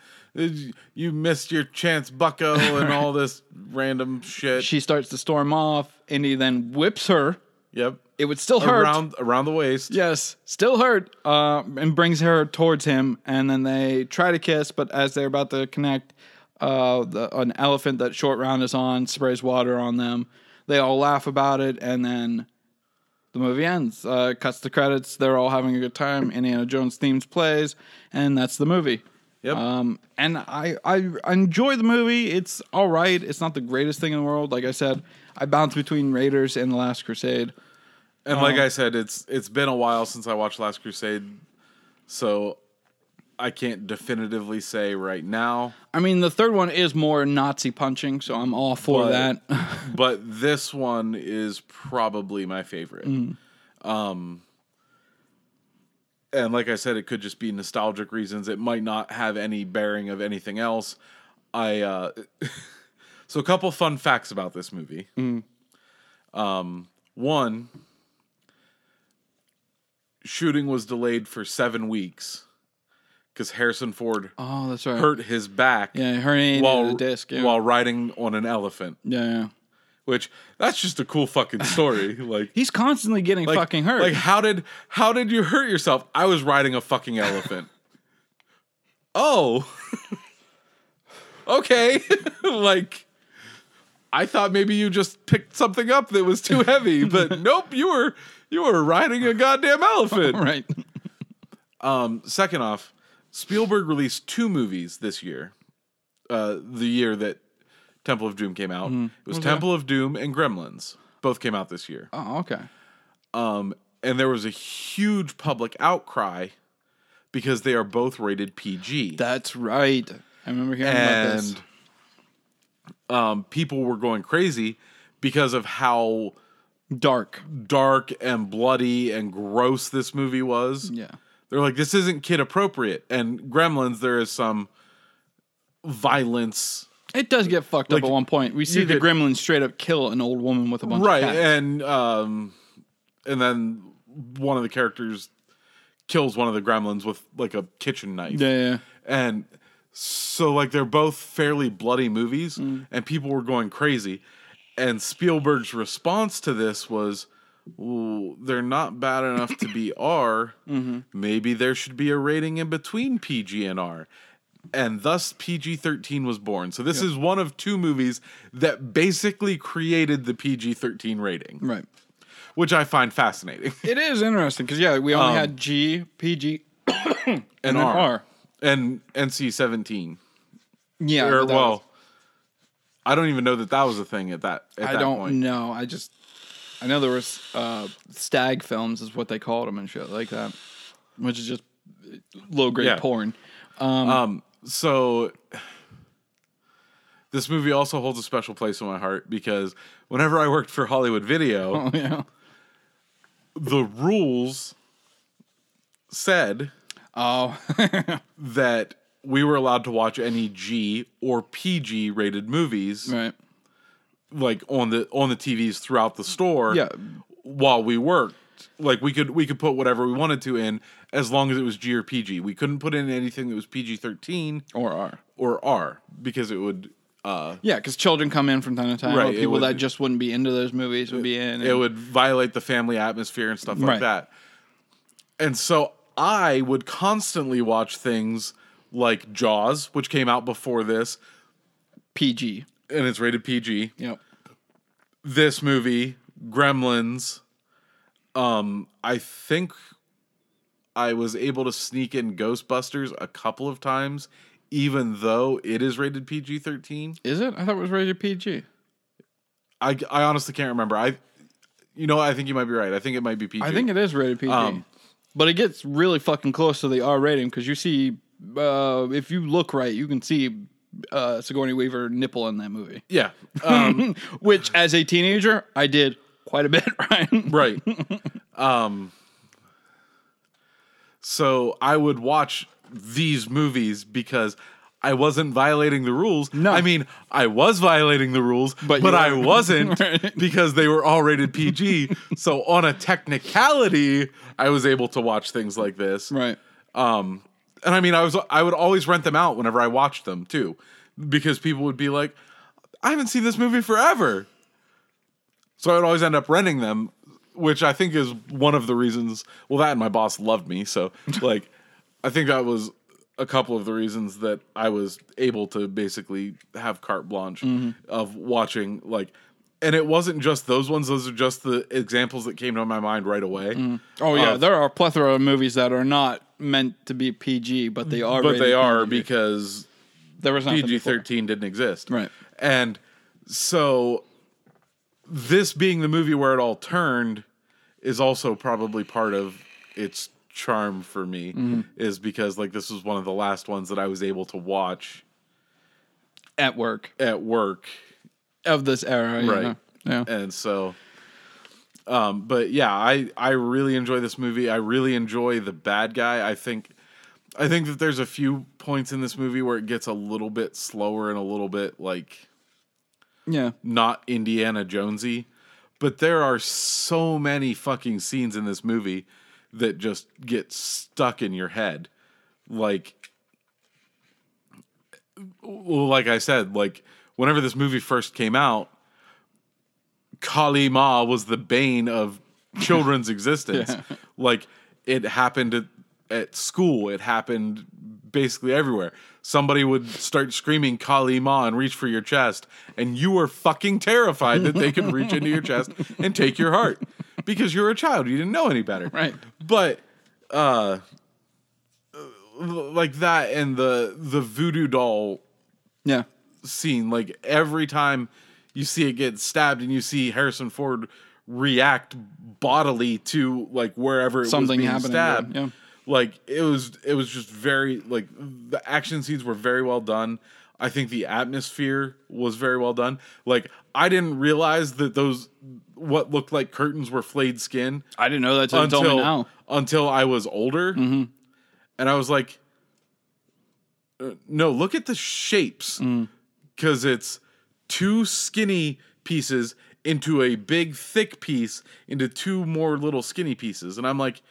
You missed your chance, Bucko, and all this random shit. She starts to storm off. Indy then whips her. Yep, It would still hurt. around around the waist. Yes, still hurt. Uh, and brings her towards him, and then they try to kiss. But as they're about to connect, uh, the, an elephant that Short Round is on sprays water on them. They all laugh about it, and then the movie ends. Uh, cuts the credits. They're all having a good time. Indiana Jones themes plays, and that's the movie. Yep. Um, and I, I I enjoy the movie. It's all right. It's not the greatest thing in the world. Like I said, I bounce between Raiders and The Last Crusade. and um, like I said, it's it's been a while since I watched Last Crusade, so I can't definitively say right now. I mean, the third one is more Nazi punching, so I'm all for But- that. but this one is probably my favorite. Um, and like I said, it could just be nostalgic reasons. It might not have any bearing of anything else. I uh, so a couple fun facts about this movie. Um, one, shooting was delayed for seven weeks because Harrison Ford oh, that's right. hurt his back Yeah, herniated while the disc. Yeah. while riding on an elephant yeah, yeah. which that's just a cool fucking story. like, He's constantly getting like fucking hurt. Like, how did how did you hurt yourself? I was riding a fucking elephant. oh, okay. like, I thought maybe you just picked something up that was too heavy, but nope, you were you were riding a goddamn elephant. right. Um, second off, Spielberg released two movies this year. Uh, the year that Temple of Doom came out, it was Temple of Doom and Gremlins. Both came out this year. Oh, okay. Um, and there was a huge public outcry because they are both rated PG. That's right. I remember hearing about this. Um, people were going crazy because of how Dark. dark and bloody and gross this movie was. Yeah. They're like, this isn't kid appropriate. And Gremlins, there is some violence, It does get fucked Like, up at one point. We see the could- gremlin straight up kill an old woman with a bunch right? of cats. And um, and then one of the characters kills one of the gremlins with like a kitchen knife. yeah, yeah. And so like they're both fairly bloody movies Mm. and people were going crazy. And Spielberg's response to this was "Ooh, they're not bad enough to be R. Mm-hmm. Maybe there should be a rating in between PG and R. And thus PG 13 was born. So this is one of two movies that basically created the PG 13 rating, Right. which I find fascinating. It is interesting because yeah, we only Um, had G, PG, and and R. R. And NC 17. Yeah. or well, was- I don't even know that that was a thing at that at I that don't point. know. I just I know there was uh, stag films is what they called them and shit like that, which is just low grade Yeah. porn. Um, so this movie also holds a special place in my heart because whenever I worked for Hollywood Video, Oh yeah. the rules said Oh that we were allowed to watch any G or PG rated movies right. like on the on the TVs throughout the store. Yeah. while we worked. Like we could we could put whatever we wanted to in as long as it was G or PG. We couldn't put in anything that was PG thirteen Or R. or R because it would uh Yeah, because children come in from time to time. Right, people would- that just wouldn't be into those movies would be in. it would violate the family atmosphere and stuff like Right. that. And so I would constantly watch things like Jaws, which came out before this, PG. and it's rated PG. Yep. This movie, Gremlins. Um, I think I was able to sneak in Ghostbusters a couple of times, even though it is rated PG thirteen. Is it? I thought it was rated PG. I I honestly can't remember. I, you know, I think you might be right. I think it might be PG. I think it is rated PG. Um, but it gets really fucking close to the R rating because you see, uh, if you look right, you can see uh, Sigourney Weaver nipple in that movie. yeah. Um, Which, as a teenager, I did quite a bit. Right? right. Um, so I would watch these movies because I wasn't violating the rules. No. I mean, I was violating the rules, But but, I wasn't Right. because they were all rated PG. so on a technicality, I was able to watch things like this. Right. Um, and I mean, I was I would always rent them out whenever I watched them too, because people would be like, "I haven't seen this movie forever," so I would always end up renting them, which I think is one of the reasons. Well, that and my boss loved me, so like, I think that was a couple of the reasons that I was able to basically have carte blanche of watching like. And it wasn't just those ones; those are just the examples that came to my mind right away. Oh yeah, Uh, there are a plethora of movies that are not meant to be PG, but they are. But they are PG. because there was nothing PG before. thirteen didn't exist. Right. And so this being the movie where it all turned is also probably part of its charm for me Mm-hmm. is because like this was one of the last ones that I was able to watch at work at work. of this era. Right. know? Yeah. And so um but yeah, I I really enjoy this movie. I really enjoy the bad guy. I think I think that there's a few points in this movie where it gets a little bit slower and a little bit like Yeah. not Indiana Jonesy, but there are so many fucking scenes in this movie that just get stuck in your head. Like like I said, like whenever this movie first came out, Kali Ma was the bane of children's existence. Yeah. Like it happened at, at school, it happened basically everywhere. Somebody would start screaming Kali Ma and reach for your chest, and you were fucking terrified that they could reach into your chest and take your heart because you're a child. You didn't know any better. Right. But uh like that and the the voodoo doll Yeah. scene. Like every time you see it get stabbed and you see Harrison Ford react bodily to like wherever it Something was being stabbed. yeah. Like it was it was just very like the action scenes were very well done. I think the atmosphere was very well done. Like I didn't realize that those what looked like curtains were flayed skin I didn't know that until, until until me now. Mm-hmm. until I was older, and I was like, uh, "No, look at the shapes, Mm. because it's two skinny pieces into a big thick piece into two more little skinny pieces," and I'm like,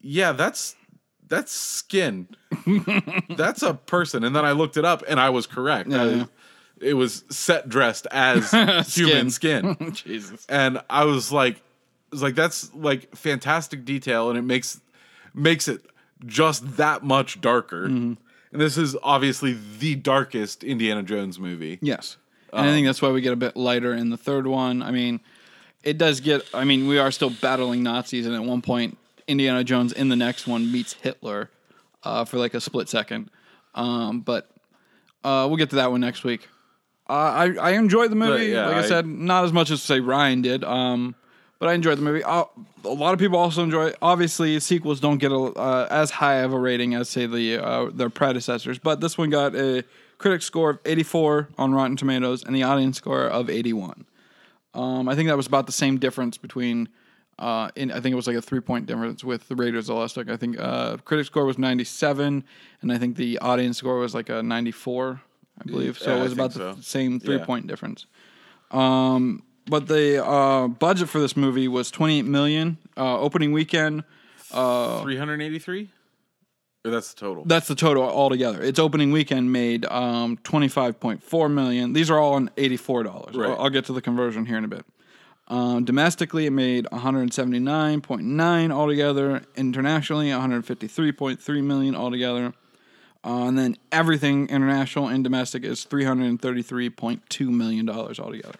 "Yeah, that's that's skin. that's a person." And then I looked it up, and I was correct. Yeah, I- yeah. It was set dressed as human skin Jesus. and I was like, I was like that's like fantastic detail, and it makes makes it just that much darker. Mm-hmm. And this is obviously the darkest Indiana Jones movie. Yes. And I think that's why we get a bit lighter in the third one. I mean, it does get, I mean, we are still battling Nazis, and at one point, Indiana Jones in the next one meets Hitler uh, for like a split second. Um, but uh, we'll get to that one next week. Uh, I, I enjoyed the movie. yeah, like I, I- said, not as much as, say, Ryan did. Um, but I enjoyed the movie. Uh, a lot of people also enjoy it. Obviously, sequels don't get a, uh, as high of a rating as, say, the uh, their predecessors. But this one got a critic score of 84 on Rotten Tomatoes and the audience score of 81. Um, I think that was about the same difference between. Uh, in, I think it was like a three point difference with the Raiders of the Lost Ark. I think uh, critic score was 97, and I think the audience score was like a 94, I believe. So Yeah, it was about the so. same three Yeah. point difference. Um, but the uh, budget for this movie was 28 million. Uh, opening weekend, Three hundred eighty three, or that's the total. that's the total altogether. Its opening weekend made um, 25.4 million. These are all on $84. Right. I'll, I'll get to the conversion here in a bit. Um, domestically, it made 179.9 altogether. Internationally, 153.3 million altogether. Uh, and then everything international and domestic is 333.2 million dollars altogether.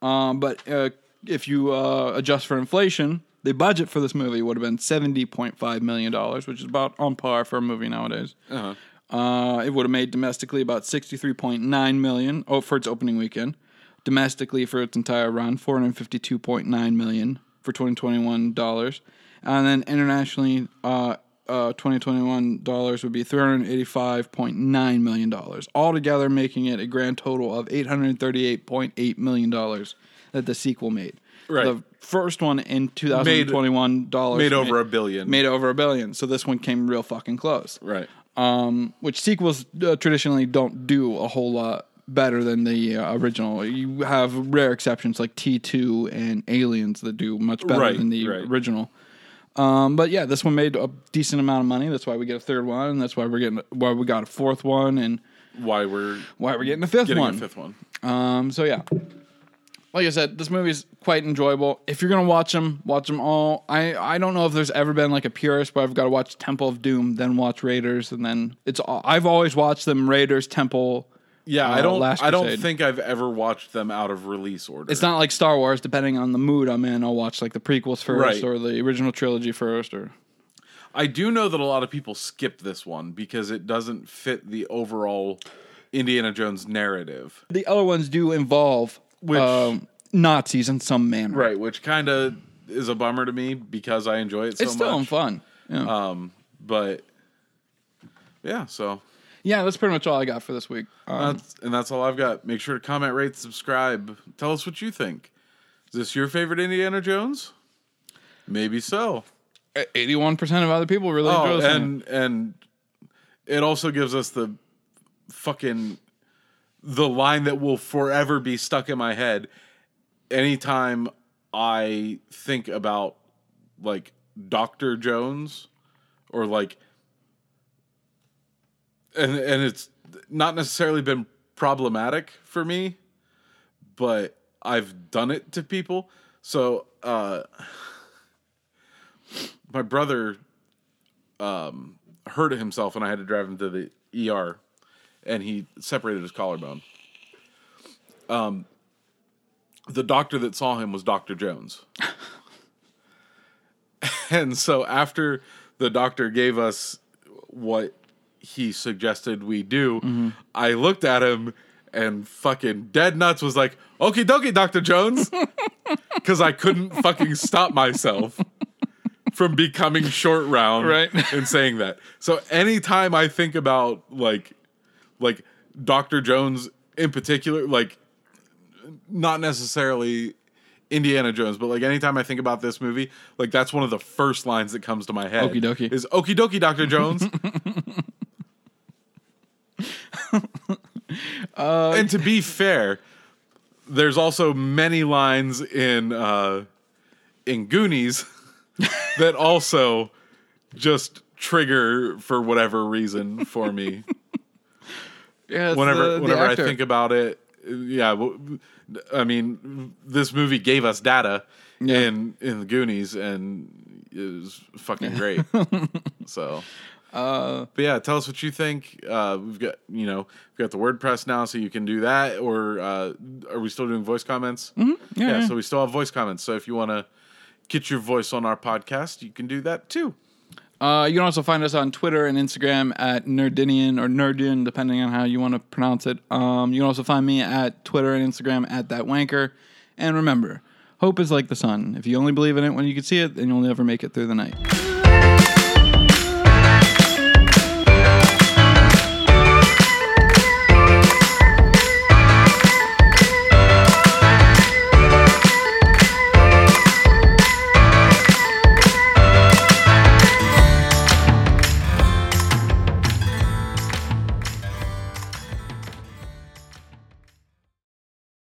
Um, but uh, if you uh, adjust for inflation, the budget for this movie would have been 70.5 million dollars, which is about on par for a movie nowadays. uh-huh. Uh, it would have made domestically about 63.9 million oh, for its opening weekend. Domestically for its entire run, 452.9 million for 2021 dollars, and then internationally, uh, uh, 2021 dollars would be 385.9 million dollars, altogether making it a grand total of 838.8 million dollars that the sequel made. Right. The first one in 2021 dollars Made over a billion. made over a billion. So this one came real fucking close right. um, which sequels uh, traditionally don't do a whole lot better than the uh, original. You have rare exceptions like T2 and Aliens that do much better Right, than the right. original. Um, but yeah, this one made a decent amount of money. That's why we get a third one. And that's why we're getting why we got a fourth one, and Why we're why we're getting a fifth getting one. a fifth one. Um, so yeah, like I said, this movie's quite enjoyable. If you're gonna watch them, watch them all. I I don't know if there's ever been like a purist where I've got to watch Temple of Doom, then watch Raiders, and then it's. I've always watched them Raiders, Temple. Yeah, uh, I don't. Last I don't think I've ever watched them out of release order. It's not like Star Wars. Depending on the mood I'm in, I'll watch like the prequels first Right. or the original trilogy first, or I do know that a lot of people skip this one because it doesn't fit the overall Indiana Jones narrative. the other ones do involve Which- um, Nazis in some manner. Right, which kind of is a bummer to me because I enjoy it so It's still much. fun. Yeah. Um, but yeah, so yeah, that's pretty much all I got for this week. Um, that's and that's all I've got. Make sure to comment, rate, subscribe. Tell us what you think. Is this your favorite Indiana Jones? Maybe so. Eighty-one percent of other people really enjoy Oh, this one. and and it also gives us the fucking the line that will forever be stuck in my head anytime I think about like Dr. Jones or like and and it's not necessarily been problematic for me, but I've done it to people. So uh my brother um, hurt himself, and I had to drive him to the ER, and he separated his collarbone. Um, the doctor that saw him was Doctor Jones, and so after the doctor gave us what he suggested we do, mm-hmm. I looked at him and fucking dead nuts was like, "Okie dokie, Doctor Jones," because I couldn't fucking stop myself from becoming short round Right. and saying that. So anytime I think about like like Dr. Jones in particular, like not necessarily Indiana Jones, but like anytime I think about this movie, like that's one of the first lines that comes to my head. Okie dokie. Is okie dokie, Dr. Jones. and to be fair, there's also many lines in uh in Goonies that also just trigger for whatever reason for me Yeah, whenever the- the whenever I think about it, yeah. I mean, this movie gave us data Yeah. in in the Goonies, and it was fucking great. so, Uh, but yeah, tell us what you think. Uh, we've got you know we've got the WordPress now, so you can do that. Or uh, are we still doing voice comments? Mm-hmm. Yeah, yeah. So we still have voice comments. So if you want to get your voice on our podcast, you can do that too. Uh, you can also find us on Twitter and Instagram at Nerdinian or Nerdian, depending on how you want to pronounce it. Um, you can also find me at Twitter and Instagram at that wanker. And remember, hope is like the sun. If you only believe in it when you can see it, then you'll never make it through the night.